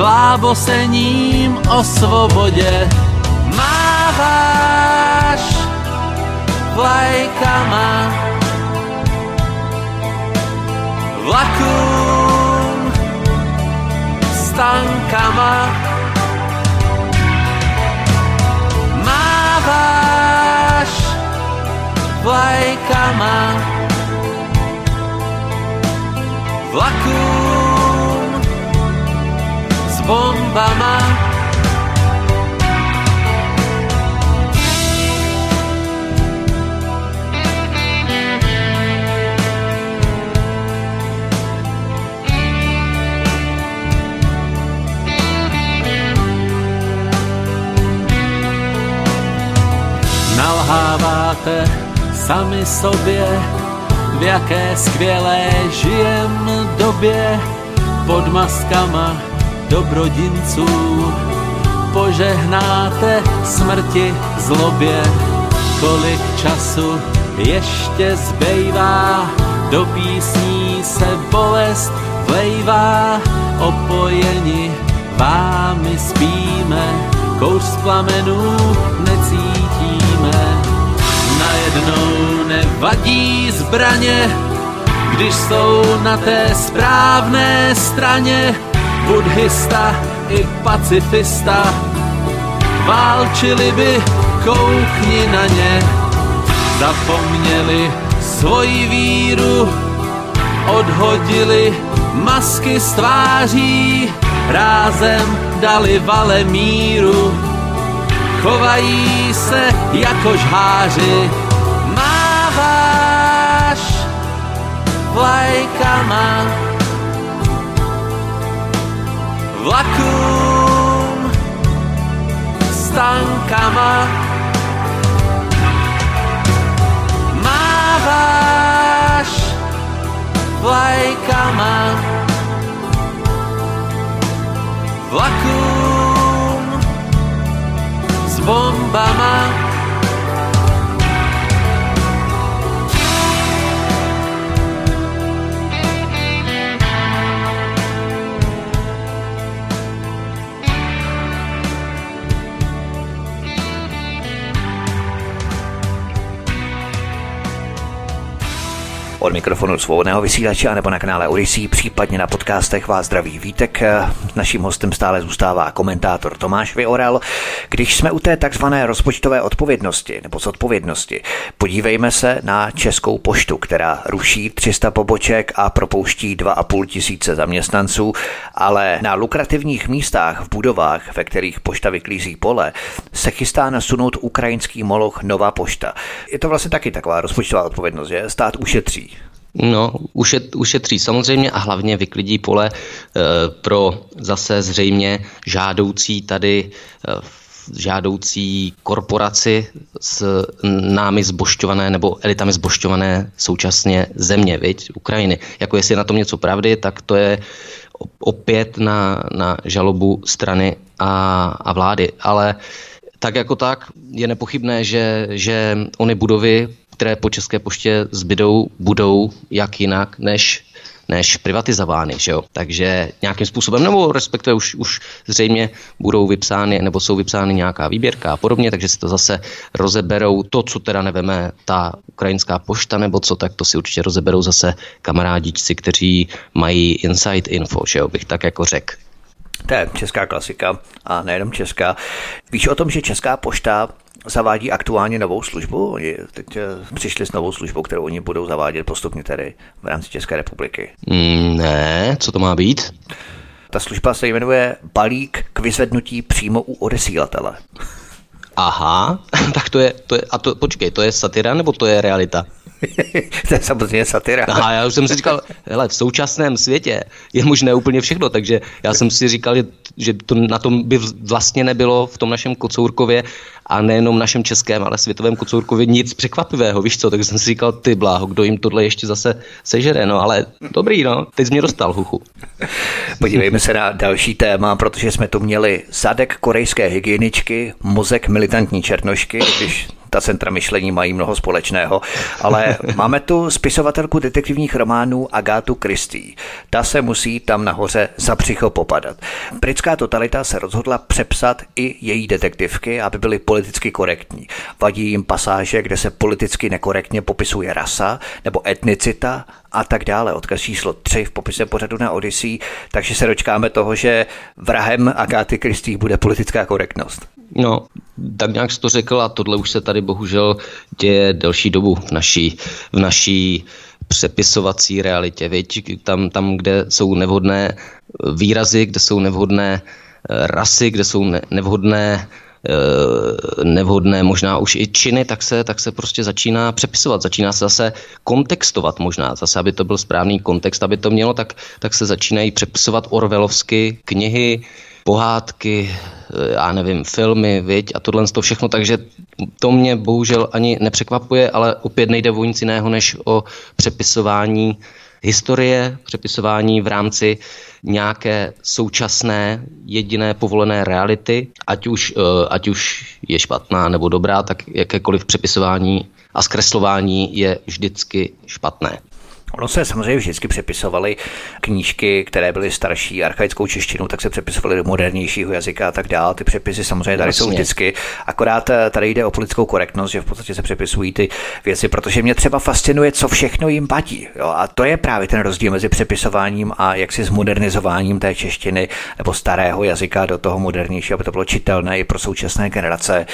klábosením o svobodě. Máváš vlajkama vlakům stankama. Máváš vlajkama vlakům bombama. Nalháváte sami sobě, v jaké skvělé žijem době pod maskama dobrodinců. Požehnáte smrti zlobě, kolik času ještě zbývá, do písní se bolest vlejvá, opojeni vámi spíme, kouř z plamenů necítíme. Najednou nevadí zbraně, když jsou na té správné straně buddhista i pacifista. Válčili by, koukni na ně, zapomněli svoji víru, odhodili masky z tváří, rázem dali vale míru, chovají se jako žháři, máváš vlajkama vlakům s tankama Od mikrofonu svobodného vysílače nebo na kanále Odyssey, případně na podcastech vás zdraví Vítek. Naším hostem stále zůstává komentátor Tomáš Vyoral. Když jsme u té takzvané rozpočtové odpovědnosti nebo zodpovědnosti, podívejme se na Českou poštu, která ruší 300 poboček a propouští 2,5 tisíce zaměstnanců, ale na lukrativních místách v budovách, ve kterých pošta vyklízí pole, se chystá nasunout ukrajinský moloch Nová pošta. Je to vlastně taky taková rozpočtová odpovědnost, že stát ušetří. No, ušet, ušetří samozřejmě a hlavně vyklidí pole e, pro zase zřejmě žádoucí tady e, žádoucí korporaci s námi zbošťované nebo elitami zbošťované současně země, viď, Ukrajiny. Jako jestli je na tom něco pravdy, tak to je opět na, na žalobu strany a, a vlády. Ale tak jako tak je nepochybné, že, že ony budovy které po České poště zbydou, budou jak jinak než než privatizovány, že jo? Takže nějakým způsobem, nebo respektive už, už zřejmě budou vypsány, nebo jsou vypsány nějaká výběrka a podobně, takže si to zase rozeberou. To, co teda neveme ta ukrajinská pošta, nebo co, tak to si určitě rozeberou zase kamarádičci, kteří mají inside info, že jo, bych tak jako řekl. To je česká klasika a nejenom česká. Víš o tom, že Česká pošta zavádí aktuálně novou službu. Oni teď eh, přišli s novou službou, kterou oni budou zavádět postupně tedy v rámci České republiky. Mm, ne, co to má být? Ta služba se jmenuje Balík k vyzvednutí přímo u odesílatele. Aha, tak to je, to je, a to, počkej, to je satira nebo to je realita? to je samozřejmě satira. Aha, já už jsem si říkal, hele, v současném světě je možné úplně všechno, takže já jsem si říkal, že, že to na tom by vlastně nebylo v tom našem Kocourkově a nejenom našem českém, ale světovém Kocourkově nic překvapivého, víš co, takže jsem si říkal, ty bláho, kdo jim tohle ještě zase sežere, no ale dobrý, no, teď jsi mě dostal, huchu. Podívejme se na další téma, protože jsme tu měli zadek korejské hygieničky, mozek militantní černošky, když ta centra myšlení mají mnoho společného, ale máme tu spisovatelku detektivních románů Agátu Christie. Ta se musí tam nahoře za břicho popadat. Britská totalita se rozhodla přepsat i její detektivky, aby byly politicky korektní. Vadí jim pasáže, kde se politicky nekorektně popisuje rasa nebo etnicita a tak dále. Odkaz číslo 3 v popise pořadu na Odyssey, takže se dočkáme toho, že vrahem Agáty Christie bude politická korektnost. No, tak nějak jsi to řekl a tohle už se tady bohužel děje delší dobu v naší, v naší přepisovací realitě. Viď? Tam, tam, kde jsou nevhodné výrazy, kde jsou nevhodné eh, rasy, kde jsou nevhodné eh, nevhodné možná už i činy, tak se, tak se prostě začíná přepisovat, začíná se zase kontextovat možná, zase aby to byl správný kontext, aby to mělo, tak, tak se začínají přepisovat orvelovsky knihy, pohádky, eh, já nevím, filmy, viď, a tohle to všechno, takže to mě bohužel ani nepřekvapuje, ale opět nejde o nic jiného, než o přepisování historie, přepisování v rámci nějaké současné jediné povolené reality, ať už, eh, ať už je špatná nebo dobrá, tak jakékoliv přepisování a zkreslování je vždycky špatné. Ono se samozřejmě vždycky přepisovaly knížky, které byly starší archaickou češtinou, tak se přepisovaly do modernějšího jazyka a tak dále. Ty přepisy samozřejmě tady Jasně. jsou vždycky. Akorát eh, tady jde o politickou korektnost, že v podstatě se přepisují ty věci, protože mě třeba fascinuje, co všechno jim vadí. Jo? A to je právě ten rozdíl mezi přepisováním a jaksi zmodernizováním té češtiny nebo starého jazyka do toho modernějšího, aby to bylo čitelné i pro současné generace.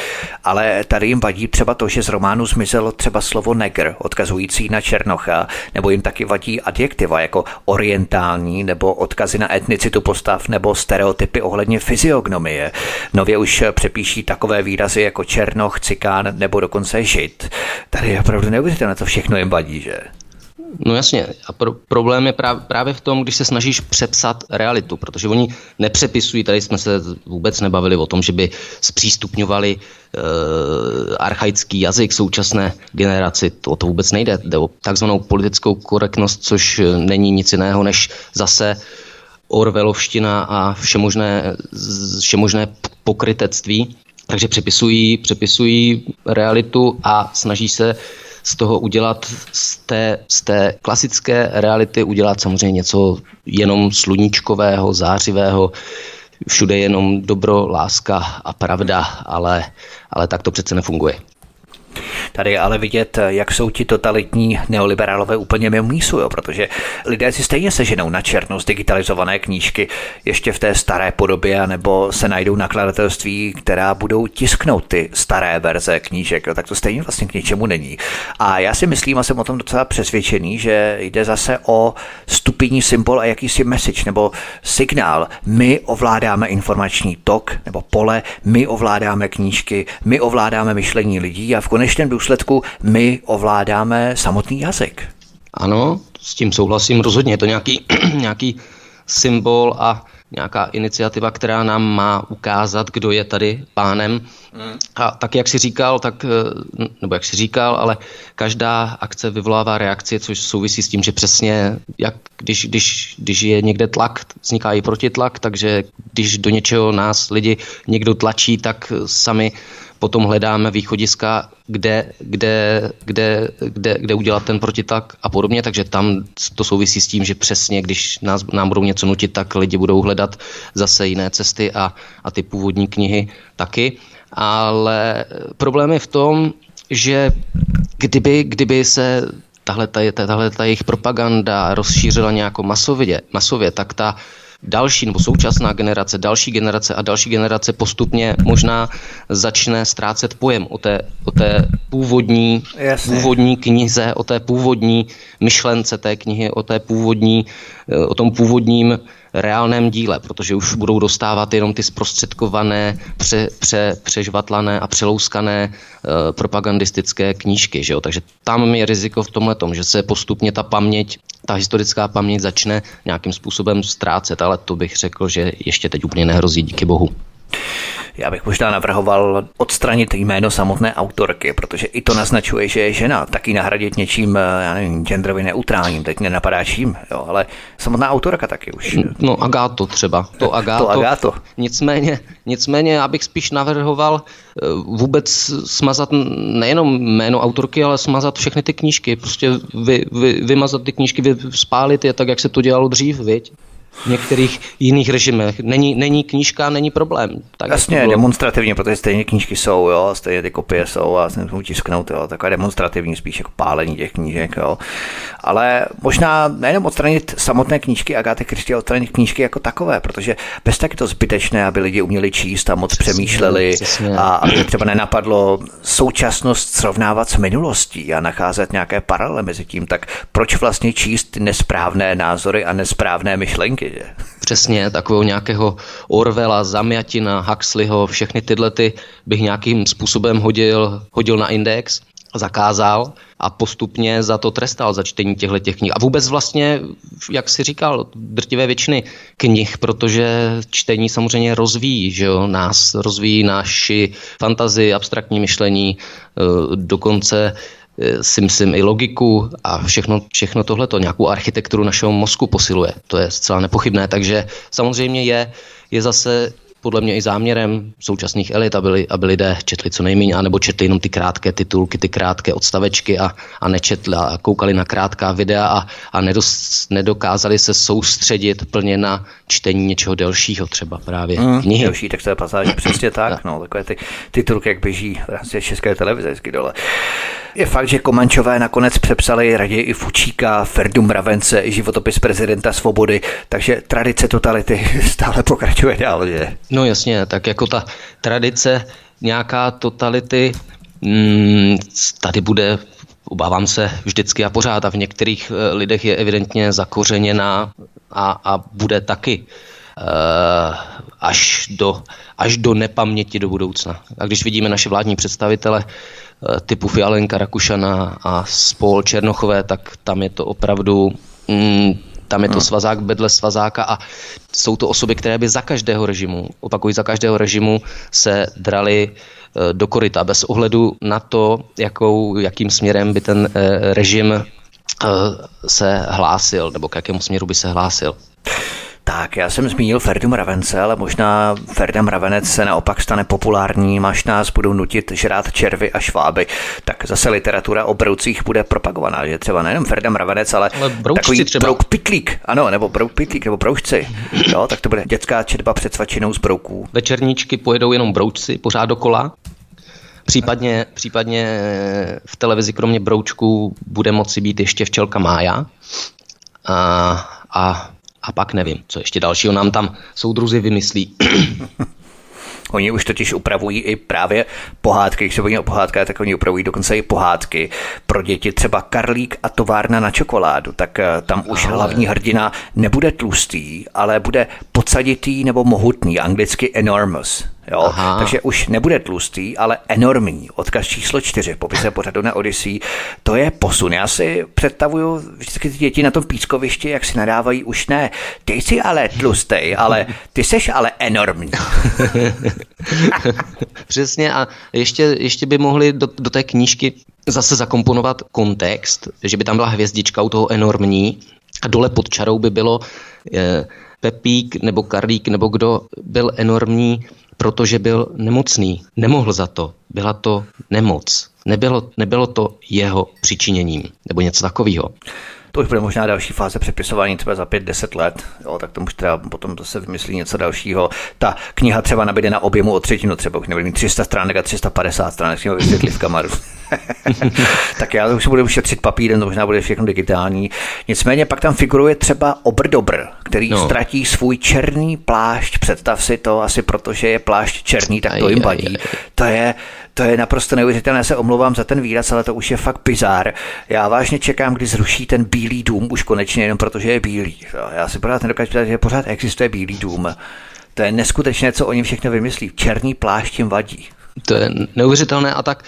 Ale tady jim vadí třeba to, že z románu zmizelo třeba slovo negr, odkazující na Černocha, nebo jim taky vadí adjektiva jako orientální nebo odkazy na etnicitu postav nebo stereotypy ohledně fyziognomie. Nově už přepíší takové výrazy jako černoch, cikán nebo dokonce žid. Tady je opravdu neuvěřitelné, to všechno jim vadí, že? No jasně, a pro, problém je právě, právě v tom, když se snažíš přepsat realitu, protože oni nepřepisují, tady jsme se vůbec nebavili o tom, že by zpřístupňovali e, archaický jazyk současné generaci, to, to vůbec nejde, jde o takzvanou politickou korektnost, což není nic jiného, než zase Orvelovština a všemožné, všemožné pokrytectví, takže přepisují, přepisují realitu a snaží se z toho udělat z té, z té klasické reality udělat samozřejmě něco jenom sluníčkového, zářivého, všude jenom dobro, láska a pravda, ale, ale tak to přece nefunguje. Tady je ale vidět, jak jsou ti totalitní neoliberálové úplně mimo mísu, jo, protože lidé si stejně seženou na černou z digitalizované knížky ještě v té staré podobě, nebo se najdou nakladatelství, která budou tisknout ty staré verze knížek, jo, tak to stejně vlastně k ničemu není. A já si myslím, a jsem o tom docela přesvědčený, že jde zase o stupidní symbol a jakýsi message nebo signál. My ovládáme informační tok nebo pole, my ovládáme knížky, my ovládáme myšlení lidí a v konečném důsledku my ovládáme samotný jazyk. Ano, s tím souhlasím rozhodně. Je to nějaký, nějaký symbol a nějaká iniciativa, která nám má ukázat, kdo je tady pánem. A tak, jak si říkal, tak, eh, nebo jak si říkal, ale každá akce vyvolává reakci, což souvisí s tím, že přesně, jak když, když, když je někde tlak, vzniká i protitlak, takže když do něčeho nás lidi někdo tlačí, tak sami potom hledáme východiska, kde, kde, kde, kde, kde udělat ten protitak a podobně, takže tam to souvisí s tím, že přesně, když nás, nám budou něco nutit, tak lidi budou hledat zase jiné cesty a, a ty původní knihy taky. Ale problém je v tom, že kdyby, kdyby se tahle, ta, tahle ta jejich propaganda rozšířila nějakou masově, masově tak ta další nebo současná generace, další generace a další generace postupně možná začne ztrácet pojem o té, o té původní, původní knize, o té původní myšlence té knihy, o té původní, eh, o tom původním reálném díle, protože už budou dostávat jenom ty zprostředkované, pře, pře, přežvatlané a přelouskané e, propagandistické knížky. Že jo? Takže tam je riziko v tomhle tom, že se postupně ta paměť, ta historická paměť začne nějakým způsobem ztrácet, ale to bych řekl, že ještě teď úplně nehrozí, díky bohu. Já bych možná navrhoval odstranit jméno samotné autorky, protože i to naznačuje, že je žena, taky nahradit něčím, eh, já nevím, genderově neutrálním, teď mě napadá čím, jo, ale samotná autorka taky už. No Agáto třeba, to Agáto. to Agáto. Nicméně, nicméně já bych spíš navrhoval eh, vůbec smazat nejenom jméno autorky, ale smazat všechny ty knížky, prostě vy, vy, vymazat ty knížky, vy spálit je tak, jak se to dělalo dřív, viď? V některých jiných režimech. Není, není knížka, není problém. Tak Jasně, bylo... demonstrativně, protože stejně knížky jsou, jo, stejně ty kopie jsou a se můžu tisknout, jo, takové demonstrativní, spíš jako pálení těch knížek, jo. Ale možná nejenom odstranit samotné knížky Agáty Kristy, ale odstranit knížky jako takové, protože bez tak je to zbytečné, aby lidi uměli číst a moc přesně, přemýšleli přesně. a aby třeba nenapadlo současnost srovnávat s minulostí a nacházet nějaké paralely mezi tím, tak proč vlastně číst nesprávné názory a nesprávné myšlenky? Že? Přesně, takového nějakého Orwella, Zamjatina, Huxleyho, všechny tyhle ty bych nějakým způsobem hodil, hodil na index, zakázal a postupně za to trestal, za čtení těchto těch knih. A vůbec vlastně, jak si říkal, drtivé většiny knih, protože čtení samozřejmě rozvíjí, že jo, nás rozvíjí naši fantazii, abstraktní myšlení, eh, dokonce si myslím i logiku a všechno, všechno tohleto, nějakou architekturu našeho mozku posiluje. To je zcela nepochybné, takže samozřejmě je, je zase podle mě i záměrem současných elit, aby, aby lidé četli co nejméně, anebo četli jenom ty krátké titulky, ty krátké odstavečky a, a nečetli a koukali na krátká videa a, a nedos, nedokázali se soustředit plně na čtení něčeho delšího, třeba právě mm, knihy. Delší textové pasáže, přesně tak, no, takové ty titulky, jak běží v rámci české televize vždycky dole. Je fakt, že Komančové nakonec přepsali raději i Fučíka, Ferdu Mravence, i životopis prezidenta Svobody, takže tradice totality stále pokračuje dál, že? No jasně, tak jako ta tradice nějaká totality mm, tady bude obávám se vždycky a pořád a v některých eh, lidech je evidentně zakořeněná a, a bude taky uh, až, do, až do nepaměti do budoucna. A když vidíme naše vládní představitele uh, typu Fialenka, Rakušana a spol Černochové, tak tam je to opravdu mm, tam je to hmm. svazák vedle svazáka a jsou to osoby, které by za každého režimu, opakují, za každého režimu se drali eh, do koryta bez ohledu na to, jakou, jakým směrem by ten eh, režim eh, se hlásil, nebo k jakému směru by se hlásil. Tak, já jsem zmínil Ferdu Mravence, ale možná Ferda Mravenec se naopak stane populární, až nás budou nutit žrát červy a šváby. Tak zase literatura o broucích bude propagovaná, že třeba nejenom Ferda Mravenec, ale, ale takový třeba. brouk pitlík, ano, nebo brouk pitlík, nebo broučci. Jo, tak to bude dětská četba před svačinou z brouků. Večerníčky pojedou jenom broučci pořád dokola. Případně, případně v televizi kromě broučků bude moci být ještě včelka Mája. A, a a pak nevím, co ještě dalšího nám tam soudruzi vymyslí. Oni už totiž upravují i právě pohádky, když se bavíme o pohádkách, tak oni upravují dokonce i pohádky pro děti, třeba Karlík a továrna na čokoládu, tak eh, tam už ale... hlavní hrdina nebude tlustý, ale bude podsaditý nebo mohutný, anglicky enormous. Jo? Aha. Takže už nebude tlustý, ale enormní. Odkaz číslo čtyři v popise pořadu na Odyssey. To je posun. Já si představuju vždycky ty děti na tom pískovišti, jak si nadávají už ne. Ty jsi ale tlustý, ale ty seš ale enormní. Přesně a ještě, ještě by mohli do, do té knížky zase zakomponovat kontext, že by tam byla hvězdička u toho enormní a dole pod čarou by bylo je, Pepík nebo Karlík nebo kdo byl enormní protože byl nemocný. Nemohl za to. Byla to nemoc. Nebylo, nebylo to jeho přičiněním nebo něco takového. To už bude možná další fáze přepisování, třeba za 5-10 let, jo, tak to už třeba potom zase vymyslí něco dalšího. Ta kniha třeba nabíde na objemu o třetinu, třeba už nebude mít 300 stránek a 350 stránek, si vysvětlit v kamaru. tak já už budu šetřit papírem, to možná bude všechno digitální. Nicméně pak tam figuruje třeba Obrdobr, který no. ztratí svůj černý plášť. Představ si to, asi protože je plášť černý, tak to jim vadí. To je, to je naprosto neuvěřitelné, se omlouvám za ten výraz, ale to už je fakt bizár. Já vážně čekám, kdy zruší ten bílý dům, už konečně jenom protože je bílý. Já si pořád nedokážu představit, že pořád existuje bílý dům. To je neskutečné, co oni všechno vymyslí. Černý plášť jim vadí. To je neuvěřitelné a tak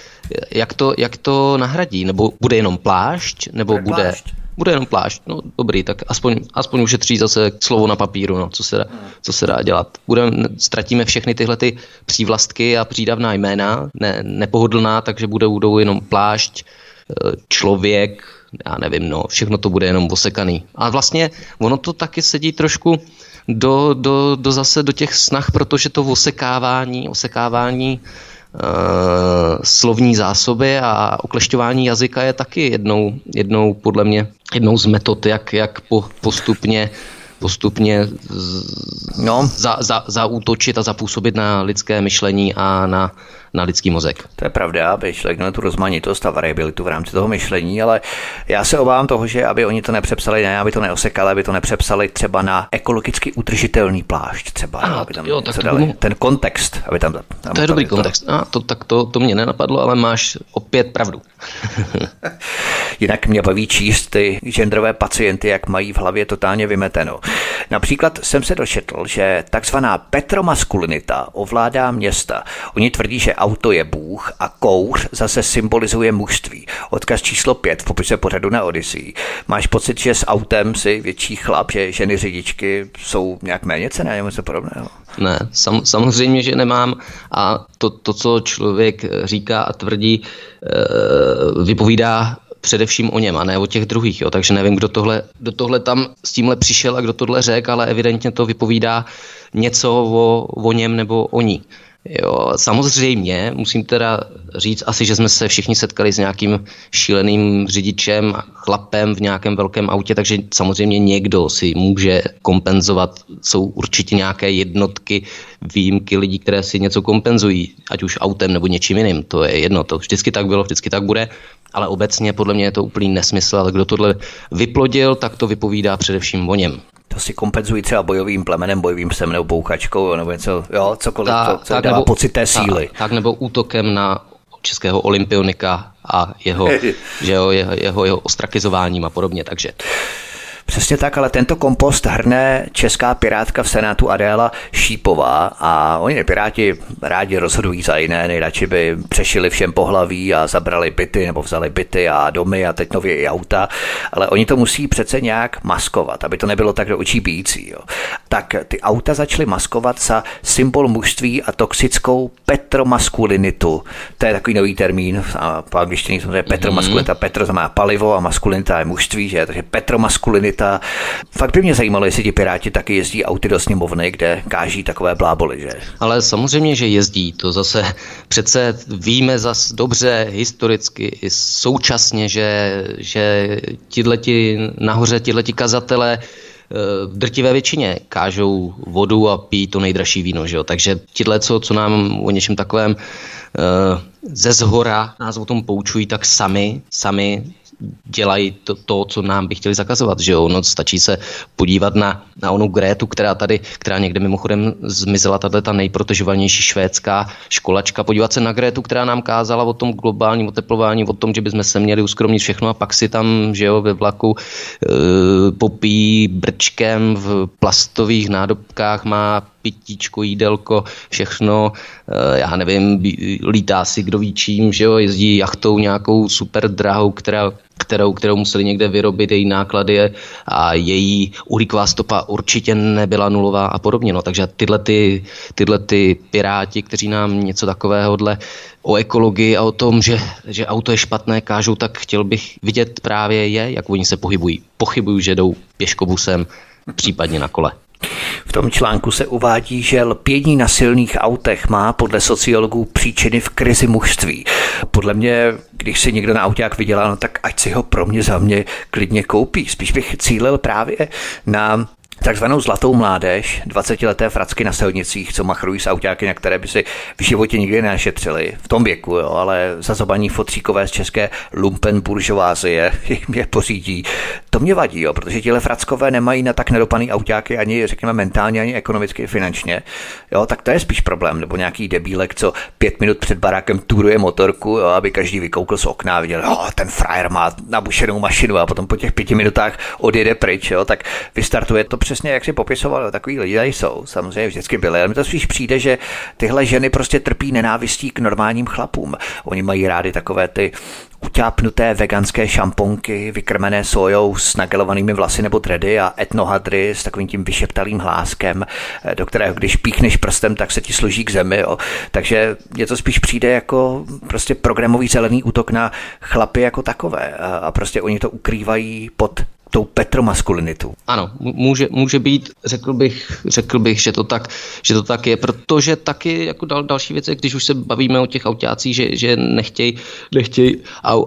jak to, jak to nahradí? Nebo bude jenom plášť? Nebo bude, bude, bude jenom plášť? No dobrý, tak aspoň, aspoň ušetří zase slovo na papíru, no, co, se, co se dá dělat. Budeme, ztratíme všechny tyhle ty přívlastky a přídavná jména, ne, nepohodlná, takže bude, budou jenom plášť, eh, člověk, já nevím, no, všechno to bude jenom osekaný. A vlastně ono to taky sedí trošku do, do, do zase do těch snah, protože to osekávání, osekávání slovní zásoby a oklešťování jazyka je taky jednou, jednou podle mě jednou z metod, jak, jak po, postupně postupně z, no. za, za, zaútočit a zapůsobit na lidské myšlení a na, na lidský mozek. To je pravda, aby člověk měl tu rozmanitost a variabilitu v rámci toho myšlení, ale já se obávám toho, že aby oni to nepřepsali, ne, aby to neosekali, aby to nepřepsali třeba na ekologicky udržitelný plášť, třeba, ano, aby tam jo, tak dali. Tomu... ten kontext, aby tam, tam To je dobrý to. kontext. A to, tak to, to mě nenapadlo, ale máš opět pravdu. Jinak mě baví číst ty genderové pacienty, jak mají v hlavě totálně vymeteno. Například jsem se dočetl, že takzvaná petromaskulinita ovládá města. Oni tvrdí, že auto je bůh a kouř zase symbolizuje mužství. Odkaz číslo 5 v popise pořadu na Odyssey. Máš pocit, že s autem si větší chlap, že ženy řidičky jsou nějak méně cené nebo něco podobného? Ne, sam, samozřejmě, že nemám a to, to, co člověk říká a tvrdí, eh, vypovídá především o něm a ne o těch druhých. Jo. Takže nevím, kdo tohle, kdo tohle tam s tímhle přišel a kdo tohle řekl, ale evidentně to vypovídá něco o, o něm nebo o ní. Jo, samozřejmě musím teda říct asi, že jsme se všichni setkali s nějakým šíleným řidičem, chlapem v nějakém velkém autě, takže samozřejmě někdo si může kompenzovat. Jsou určitě nějaké jednotky, výjimky lidí, které si něco kompenzují, ať už autem nebo něčím jiným. To je jedno, to vždycky tak bylo, vždycky tak bude, ale obecně podle mě je to úplný nesmysl, ale kdo tohle vyplodil, tak to vypovídá především o něm to si kompenzují třeba bojovým plemenem, bojovým psem nebo bouchačkou, nebo něco, jo, cokoliv, ta, to, co tak dává nebo, pocit té síly. Tak, tak nebo útokem na českého olympionika a jeho, že jo, jeho, jeho, jeho ostrakizováním a podobně, takže Přesně tak, ale tento kompost hrne česká pirátka v Senátu Adéla Šípová a oni piráti rádi rozhodují za jiné, nejradši by přešili všem pohlaví a zabrali byty nebo vzali byty a domy a teď nově i auta, ale oni to musí přece nějak maskovat, aby to nebylo tak do očí bíjící. Jo. Tak ty auta začaly maskovat za symbol mužství a toxickou petromaskulinitu. To je takový nový termín, a po angličtině samozřejmě petromaskulinita, mm-hmm. petro znamená palivo a maskulinita je mužství, že? takže petromaskulinita a fakt by mě zajímalo, jestli ti Piráti taky jezdí auty do sněmovny, kde káží takové bláboli, že? Ale samozřejmě, že jezdí. To zase přece víme zas dobře historicky i současně, že, že tihleti nahoře, tihleti kazatele eh, v drtivé většině kážou vodu a pijí to nejdražší víno. Že jo? Takže tihle, co, co nám o něčem takovém uh, ze zhora nás o tom poučují, tak sami, sami dělají to, to, co nám by chtěli zakazovat, že jo, no stačí se podívat na, na onu Grétu, která tady, která někde mimochodem zmizela, tato ta nejprotežovanější švédská školačka, podívat se na Grétu, která nám kázala o tom globálním oteplování, o tom, že bychom se měli uskromnit všechno a pak si tam, že jo, ve vlaku e, popí brčkem v plastových nádobkách, má pitíčko, jídelko, všechno, e, já nevím, lítá si kdo ví čím, že jo, jezdí jachtou nějakou super drahou, která kterou, kterou museli někde vyrobit, její náklady a její uhlíková stopa určitě nebyla nulová a podobně. No, takže tyhle, ty, tyhle ty piráti, kteří nám něco takového o ekologii a o tom, že, že auto je špatné, kážou, tak chtěl bych vidět právě je, jak oni se pohybují. Pochybuju, že jdou pěškobusem, případně na kole. V tom článku se uvádí, že lpění na silných autech má podle sociologů příčiny v krizi mužství. Podle mě, když si někdo na auták vydělá, no tak ať si ho pro mě za mě klidně koupí. Spíš bych cílil právě na takzvanou zlatou mládež, 20-leté fracky na silnicích, co machrují s autáky, na které by si v životě nikdy nešetřili. V tom věku, jo, ale zazobaní fotříkové z české lumpen buržovázie jim je pořídí. To mě vadí, jo, protože těle frackové nemají na tak nedopaný autáky ani, řekněme, mentálně, ani ekonomicky, finančně. Jo, tak to je spíš problém, nebo nějaký debílek, co pět minut před barákem turuje motorku, jo, aby každý vykoukl z okna a viděl, oh, ten frajer má nabušenou mašinu a potom po těch pěti minutách odjede pryč, jo, tak vystartuje to přesně, jak si popisoval, takový lidé jsou, samozřejmě vždycky byli, ale mi to spíš přijde, že tyhle ženy prostě trpí nenávistí k normálním chlapům. Oni mají rády takové ty utápnuté veganské šamponky, vykrmené sojou s nagelovanými vlasy nebo dredy a etnohadry s takovým tím vyšeptalým hláskem, eh, do kterého když píchneš prstem, tak se ti složí k zemi. Jo. Takže je to spíš přijde jako prostě programový zelený útok na chlapy jako takové a prostě oni to ukrývají pod tou petromaskulinitu. Ano, může, může být, řekl bych, řekl bych, že to tak, že to tak je, protože taky jako dal, další věci, když už se bavíme o těch autácích, že, že nechtějí nechtěj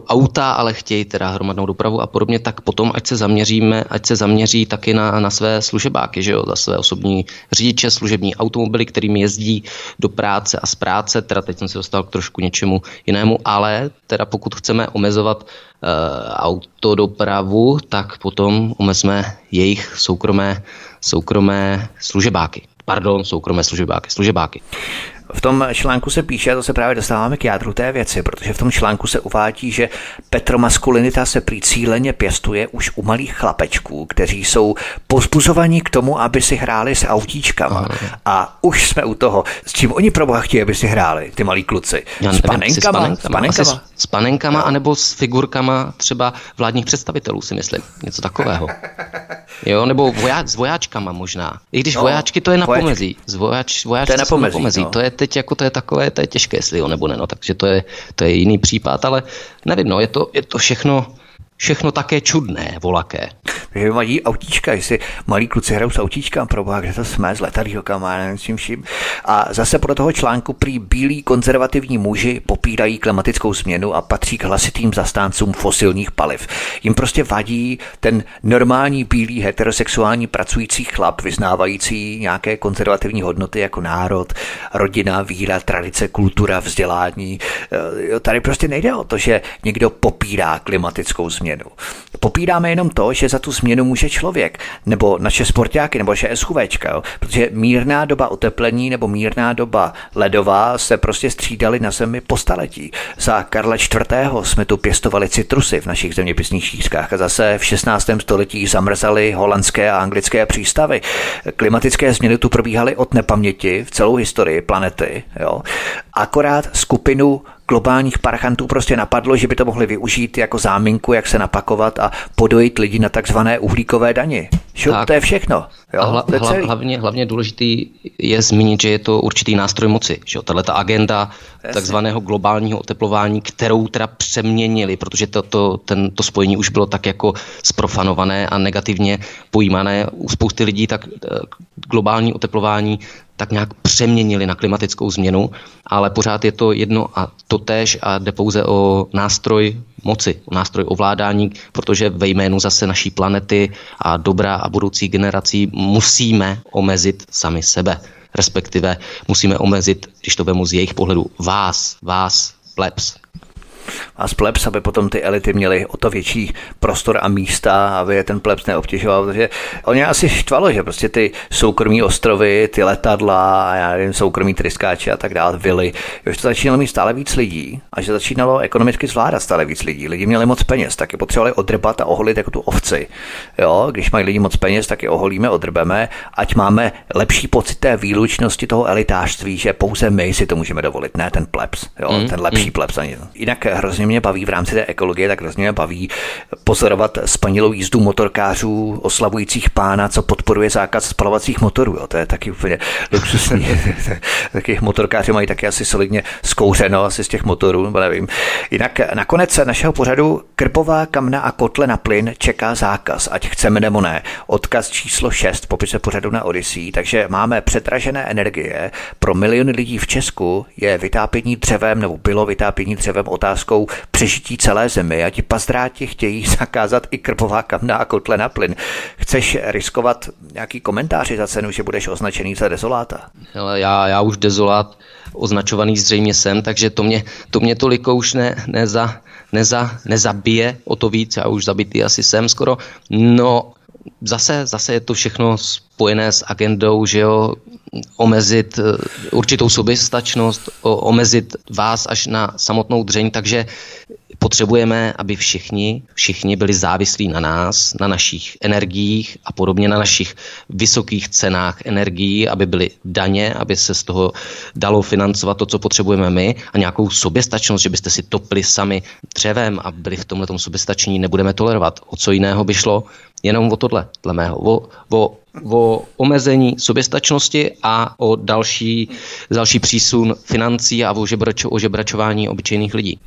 auta, ale chtějí teda hromadnou dopravu a podobně, tak potom ať se zaměříme, ať se zaměří taky na, na své služebáky, že jo, za své osobní řidiče, služební automobily, kterými jezdí do práce a z práce, teda teď jsem se dostal k trošku něčemu jinému, ale teda pokud chceme omezovat autodopravu, tak potom omezme jejich soukromé, soukromé služebáky. Pardon, soukromé služebáky. služebáky. V tom článku se píše, a to se právě dostáváme k jádru té věci, protože v tom článku se uvádí, že petromaskulinita se prý cíleně pěstuje už u malých chlapečků, kteří jsou pozbuzovaní k tomu, aby si hráli s autíčkama. Aha. A už jsme u toho, s čím oni pro boha chtějí, aby si hráli, ty malí kluci. Já s panenkama? S panenkama, s panenkama, s, s panenkama no. anebo s figurkama třeba vládních představitelů, si myslím. Něco takového. Jo, nebo voja, s vojáčkama možná. I když no, vojáčky to je na vojáčky. pomezí. Z vojáč, vojáčky to je na pomezí. Pomezí. No. To je teď jako to je takové, to je těžké, jestli jo nebo ne, no, takže to je, to je jiný případ, ale nevím, no, je to, je to všechno, všechno také čudné, volaké. Takže mají autíčka, jestli malí kluci hrajou s autíčkám, pro boha, kde to jsme, s letadílkama, nevím s čím vším. A zase pro toho článku prý bílí konzervativní muži popírají klimatickou změnu a patří k hlasitým zastáncům fosilních paliv. Jim prostě vadí ten normální bílý heterosexuální pracující chlap, vyznávající nějaké konzervativní hodnoty jako národ, rodina, víra, tradice, kultura, vzdělání. E, tady prostě nejde o to, že někdo popírá klimatickou změnu. Popíráme jenom to, že za tu změnu může člověk, nebo naše sportáky, nebo naše SUVčka, protože mírná doba oteplení nebo mírná doba ledová se prostě střídaly na zemi po staletí. Za Karla IV. jsme tu pěstovali citrusy v našich zeměpisných šířkách a zase v 16. století zamrzaly holandské a anglické přístavy. Klimatické změny tu probíhaly od nepaměti v celou historii planety. Jo? Akorát skupinu globálních parchantů prostě napadlo, že by to mohli využít jako záminku, jak se napakovat a podojit lidi na takzvané uhlíkové daně. Šup, tak. to je všechno. Jo? hla, to je hla, hlavně, hlavně důležitý je zmínit, že je to určitý nástroj moci. Že Tahle ta agenda Jasně. takzvaného globálního oteplování, kterou teda přeměnili, protože to, to, ten, to spojení už bylo tak jako sprofanované a negativně pojímané u spousty lidí, tak eh, globální oteplování tak nějak přeměnili na klimatickou změnu, ale pořád je to jedno a to též a jde pouze o nástroj moci, o nástroj ovládání, protože ve jménu zase naší planety a dobrá a budoucí generací musíme omezit sami sebe. Respektive musíme omezit, když to vemu z jejich pohledu, vás, vás, plebs, a z plebs, aby potom ty elity měly o to větší prostor a místa, aby je ten plebs neobtěžoval, protože oni asi štvalo, že prostě ty soukromí ostrovy, ty letadla, já nevím, soukromí tryskáči a tak dále, vily, že to začínalo mít stále víc lidí a že začínalo ekonomicky zvládat stále víc lidí. Lidi měli moc peněz, tak je potřebovali odrbat a oholit jako tu ovci. Jo, když mají lidi moc peněz, tak je oholíme, odrbeme, ať máme lepší pocit té výlučnosti toho elitářství, že pouze my si to můžeme dovolit, ne ten plebs, jo, mm, ten lepší mm. plebs. Jinak hrozně mě baví v rámci té ekologie, tak hrozně mě baví pozorovat spanilou jízdu motorkářů oslavujících pána, co podporuje zákaz spalovacích motorů. Jo. To je taky úplně luxusní. taky motorkáři mají taky asi solidně zkouřeno asi z těch motorů, nebo nevím. Jinak nakonec našeho pořadu krpová kamna a kotle na plyn čeká zákaz, ať chceme nebo ne. Odkaz číslo 6 popise pořadu na Odyssey, takže máme přetražené energie. Pro miliony lidí v Česku je vytápění dřevem nebo bylo vytápění dřevem otázkou přežití celé zemi a ti pazdráti chtějí zakázat i krpová kamna a kotle na plyn. Chceš riskovat nějaký komentáři za cenu, že budeš označený za dezoláta? Hele, já, já už dezolát označovaný zřejmě jsem, takže to mě, to mě toliko už ne, neza, neza, nezabije, o to víc, já už zabitý asi jsem skoro. No, zase, zase je to všechno spojené s agendou, že jo, omezit eh, určitou soběstačnost, omezit vás až na samotnou dřeň, takže potřebujeme, aby všichni, všichni byli závislí na nás, na našich energiích a podobně na našich vysokých cenách energií, aby byly daně, aby se z toho dalo financovat to, co potřebujeme my a nějakou soběstačnost, že byste si topli sami dřevem a byli v tomhle soběstační, nebudeme tolerovat. O co jiného by šlo? Jenom o tohle, dle mého. O, o, o omezení soběstačnosti a o další, další přísun financí a o, žebračo, o žebračování obyčejných lidí.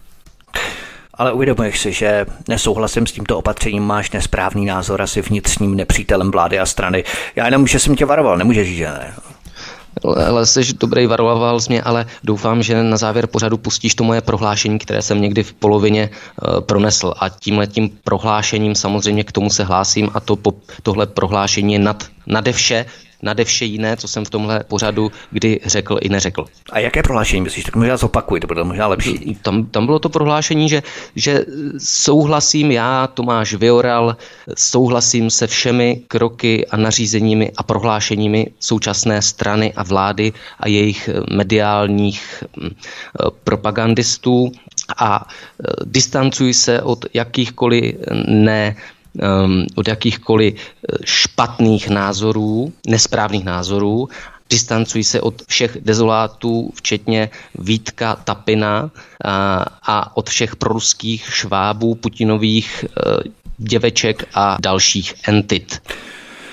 Ale uvědomuješ si, že nesouhlasím s tímto opatřením, máš nesprávný názor asi vnitřním nepřítelem vlády a strany. Já jenom, že jsem tě varoval, nemůžeš říct, že ne. Ale jsi dobrý, varoval jsi mě, ale doufám, že na závěr pořadu pustíš to moje prohlášení, které jsem někdy v polovině uh, pronesl. A tímhle tím prohlášením samozřejmě k tomu se hlásím a to, po, tohle prohlášení je nad, nade vše, nade vše jiné, co jsem v tomhle pořadu kdy řekl i neřekl. A jaké prohlášení myslíš? Tak možná zopakuj, to bude možná lepší. Tam, tam bylo to prohlášení, že, že souhlasím já, Tomáš Vioral, souhlasím se všemi kroky a nařízeními a prohlášeními současné strany a vlády a jejich mediálních hm, propagandistů a eh, distancuji se od jakýchkoliv ne um, od jakýchkoliv eh, špatných názorů, nesprávných názorů, distancují se od všech dezolátů, včetně Vítka Tapina a, a od všech proruských švábů, Putinových uh, děveček a dalších entit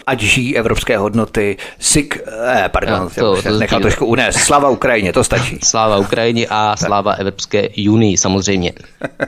ať žijí evropské hodnoty, SIK, eh, pardon, no, to, to nechal trošku unést. Slava Ukrajině, to stačí. Sláva Ukrajině a sláva Evropské unii, samozřejmě.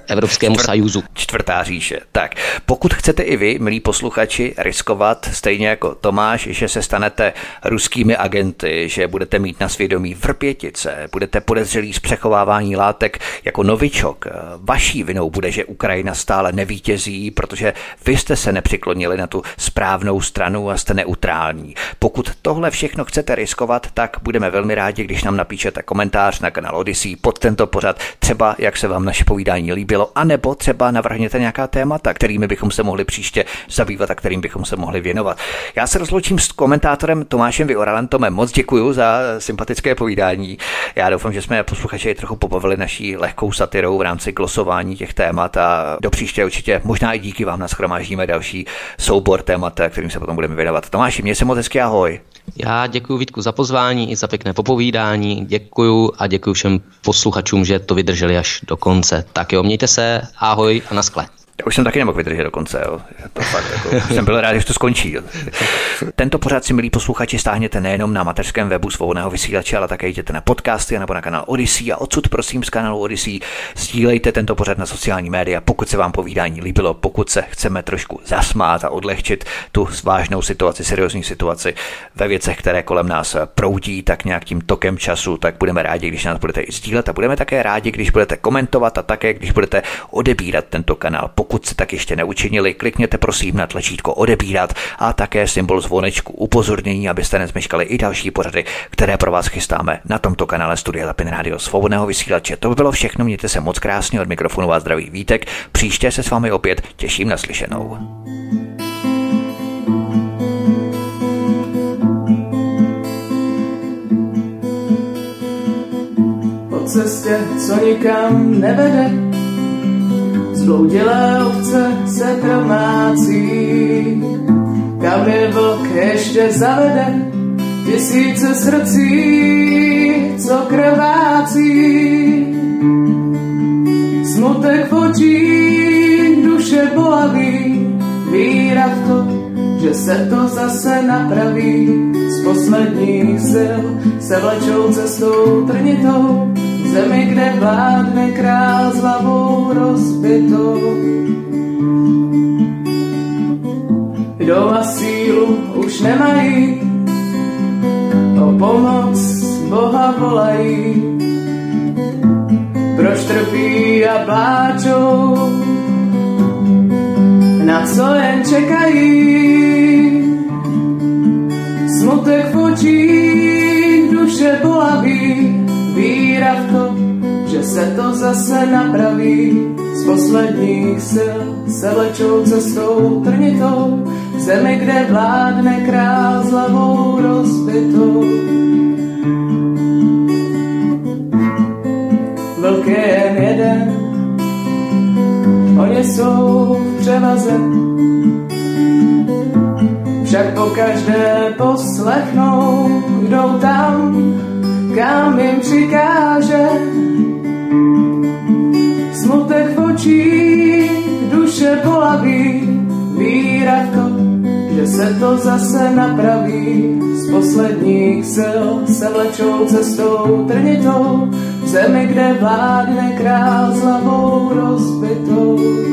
Evropskému Čtvrt, sajuzu. Čtvrtá říše. Tak, pokud chcete i vy, milí posluchači, riskovat, stejně jako Tomáš, že se stanete ruskými agenty, že budete mít na svědomí vrpětice, budete podezřelí z přechovávání látek jako novičok, vaší vinou bude, že Ukrajina stále nevítězí, protože vy jste se nepřiklonili na tu správnou stranu a jste neutrální. Pokud tohle všechno chcete riskovat, tak budeme velmi rádi, když nám napíšete komentář na kanál Odyssey pod tento pořad, třeba jak se vám naše povídání líbilo, anebo třeba navrhněte nějaká témata, kterými bychom se mohli příště zabývat a kterým bychom se mohli věnovat. Já se rozloučím s komentátorem Tomášem Vioralem. Tome, moc děkuji za sympatické povídání. Já doufám, že jsme posluchači trochu pobavili naší lehkou satirou v rámci glosování těch témat a do příště určitě možná i díky vám naschromáždíme další soubor témat, kterým se potom budeme věnovat. Tomáši, mě se moc hezky ahoj. Já děkuji Vítku za pozvání i za pěkné popovídání. Děkuji a děkuji všem posluchačům, že to vydrželi až do konce. Tak jo, mějte se, ahoj a naskle. Já už jsem taky nemohl vydržet do konce, jo. To fakt, jako, jsem byl rád, že to skončí. Jo. Tento pořád si, milí posluchači, stáhněte nejenom na mateřském webu svobodného vysílače, ale také jděte na podcasty nebo na kanál Odyssey a odsud prosím z kanálu Odyssey sdílejte tento pořad na sociální média, pokud se vám povídání líbilo, pokud se chceme trošku zasmát a odlehčit tu vážnou situaci, seriózní situaci ve věcech, které kolem nás proudí, tak nějak tím tokem času, tak budeme rádi, když nás budete i sdílet a budeme také rádi, když budete komentovat a také, když budete odebírat tento kanál pokud se tak ještě neučinili, klikněte prosím na tlačítko odebírat a také symbol zvonečku upozornění, abyste nezmeškali i další pořady, které pro vás chystáme na tomto kanále Studia Lapin Radio Svobodného vysílače. To by bylo všechno, mějte se moc krásně od mikrofonu vás zdraví Vítek. Příště se s vámi opět těším na slyšenou. Po cestě, co nikam nevede, Zbloudilé ovce se promácí, kam je vlk ještě zavede, tisíce srdcí, co krvácí. Smutek v duše bolavý, víra v to, že se to zase napraví. Z posledních sil se vlečou cestou trnitou, zemi, kde vládne král s hlavou rozbitou. Kdo a sílu už nemají, o pomoc Boha volají. Proč trpí a pláčou, na co jen čekají. Smutek v očích, duše bolaví, víra v to, že se to zase napraví. Z posledních sil se vlečou cestou trnitou, zemi, kde vládne král s hlavou rozbitou. Vlk je jen jeden, oni jsou v převaze. Však po každé poslechnou, jdou tam, kam jim přikáže. Smutek v očích, duše polaví, víra v to, že se to zase napraví. Z posledních sil se vlečou cestou trnitou, zemi, kde vládne král s hlavou rozbitou.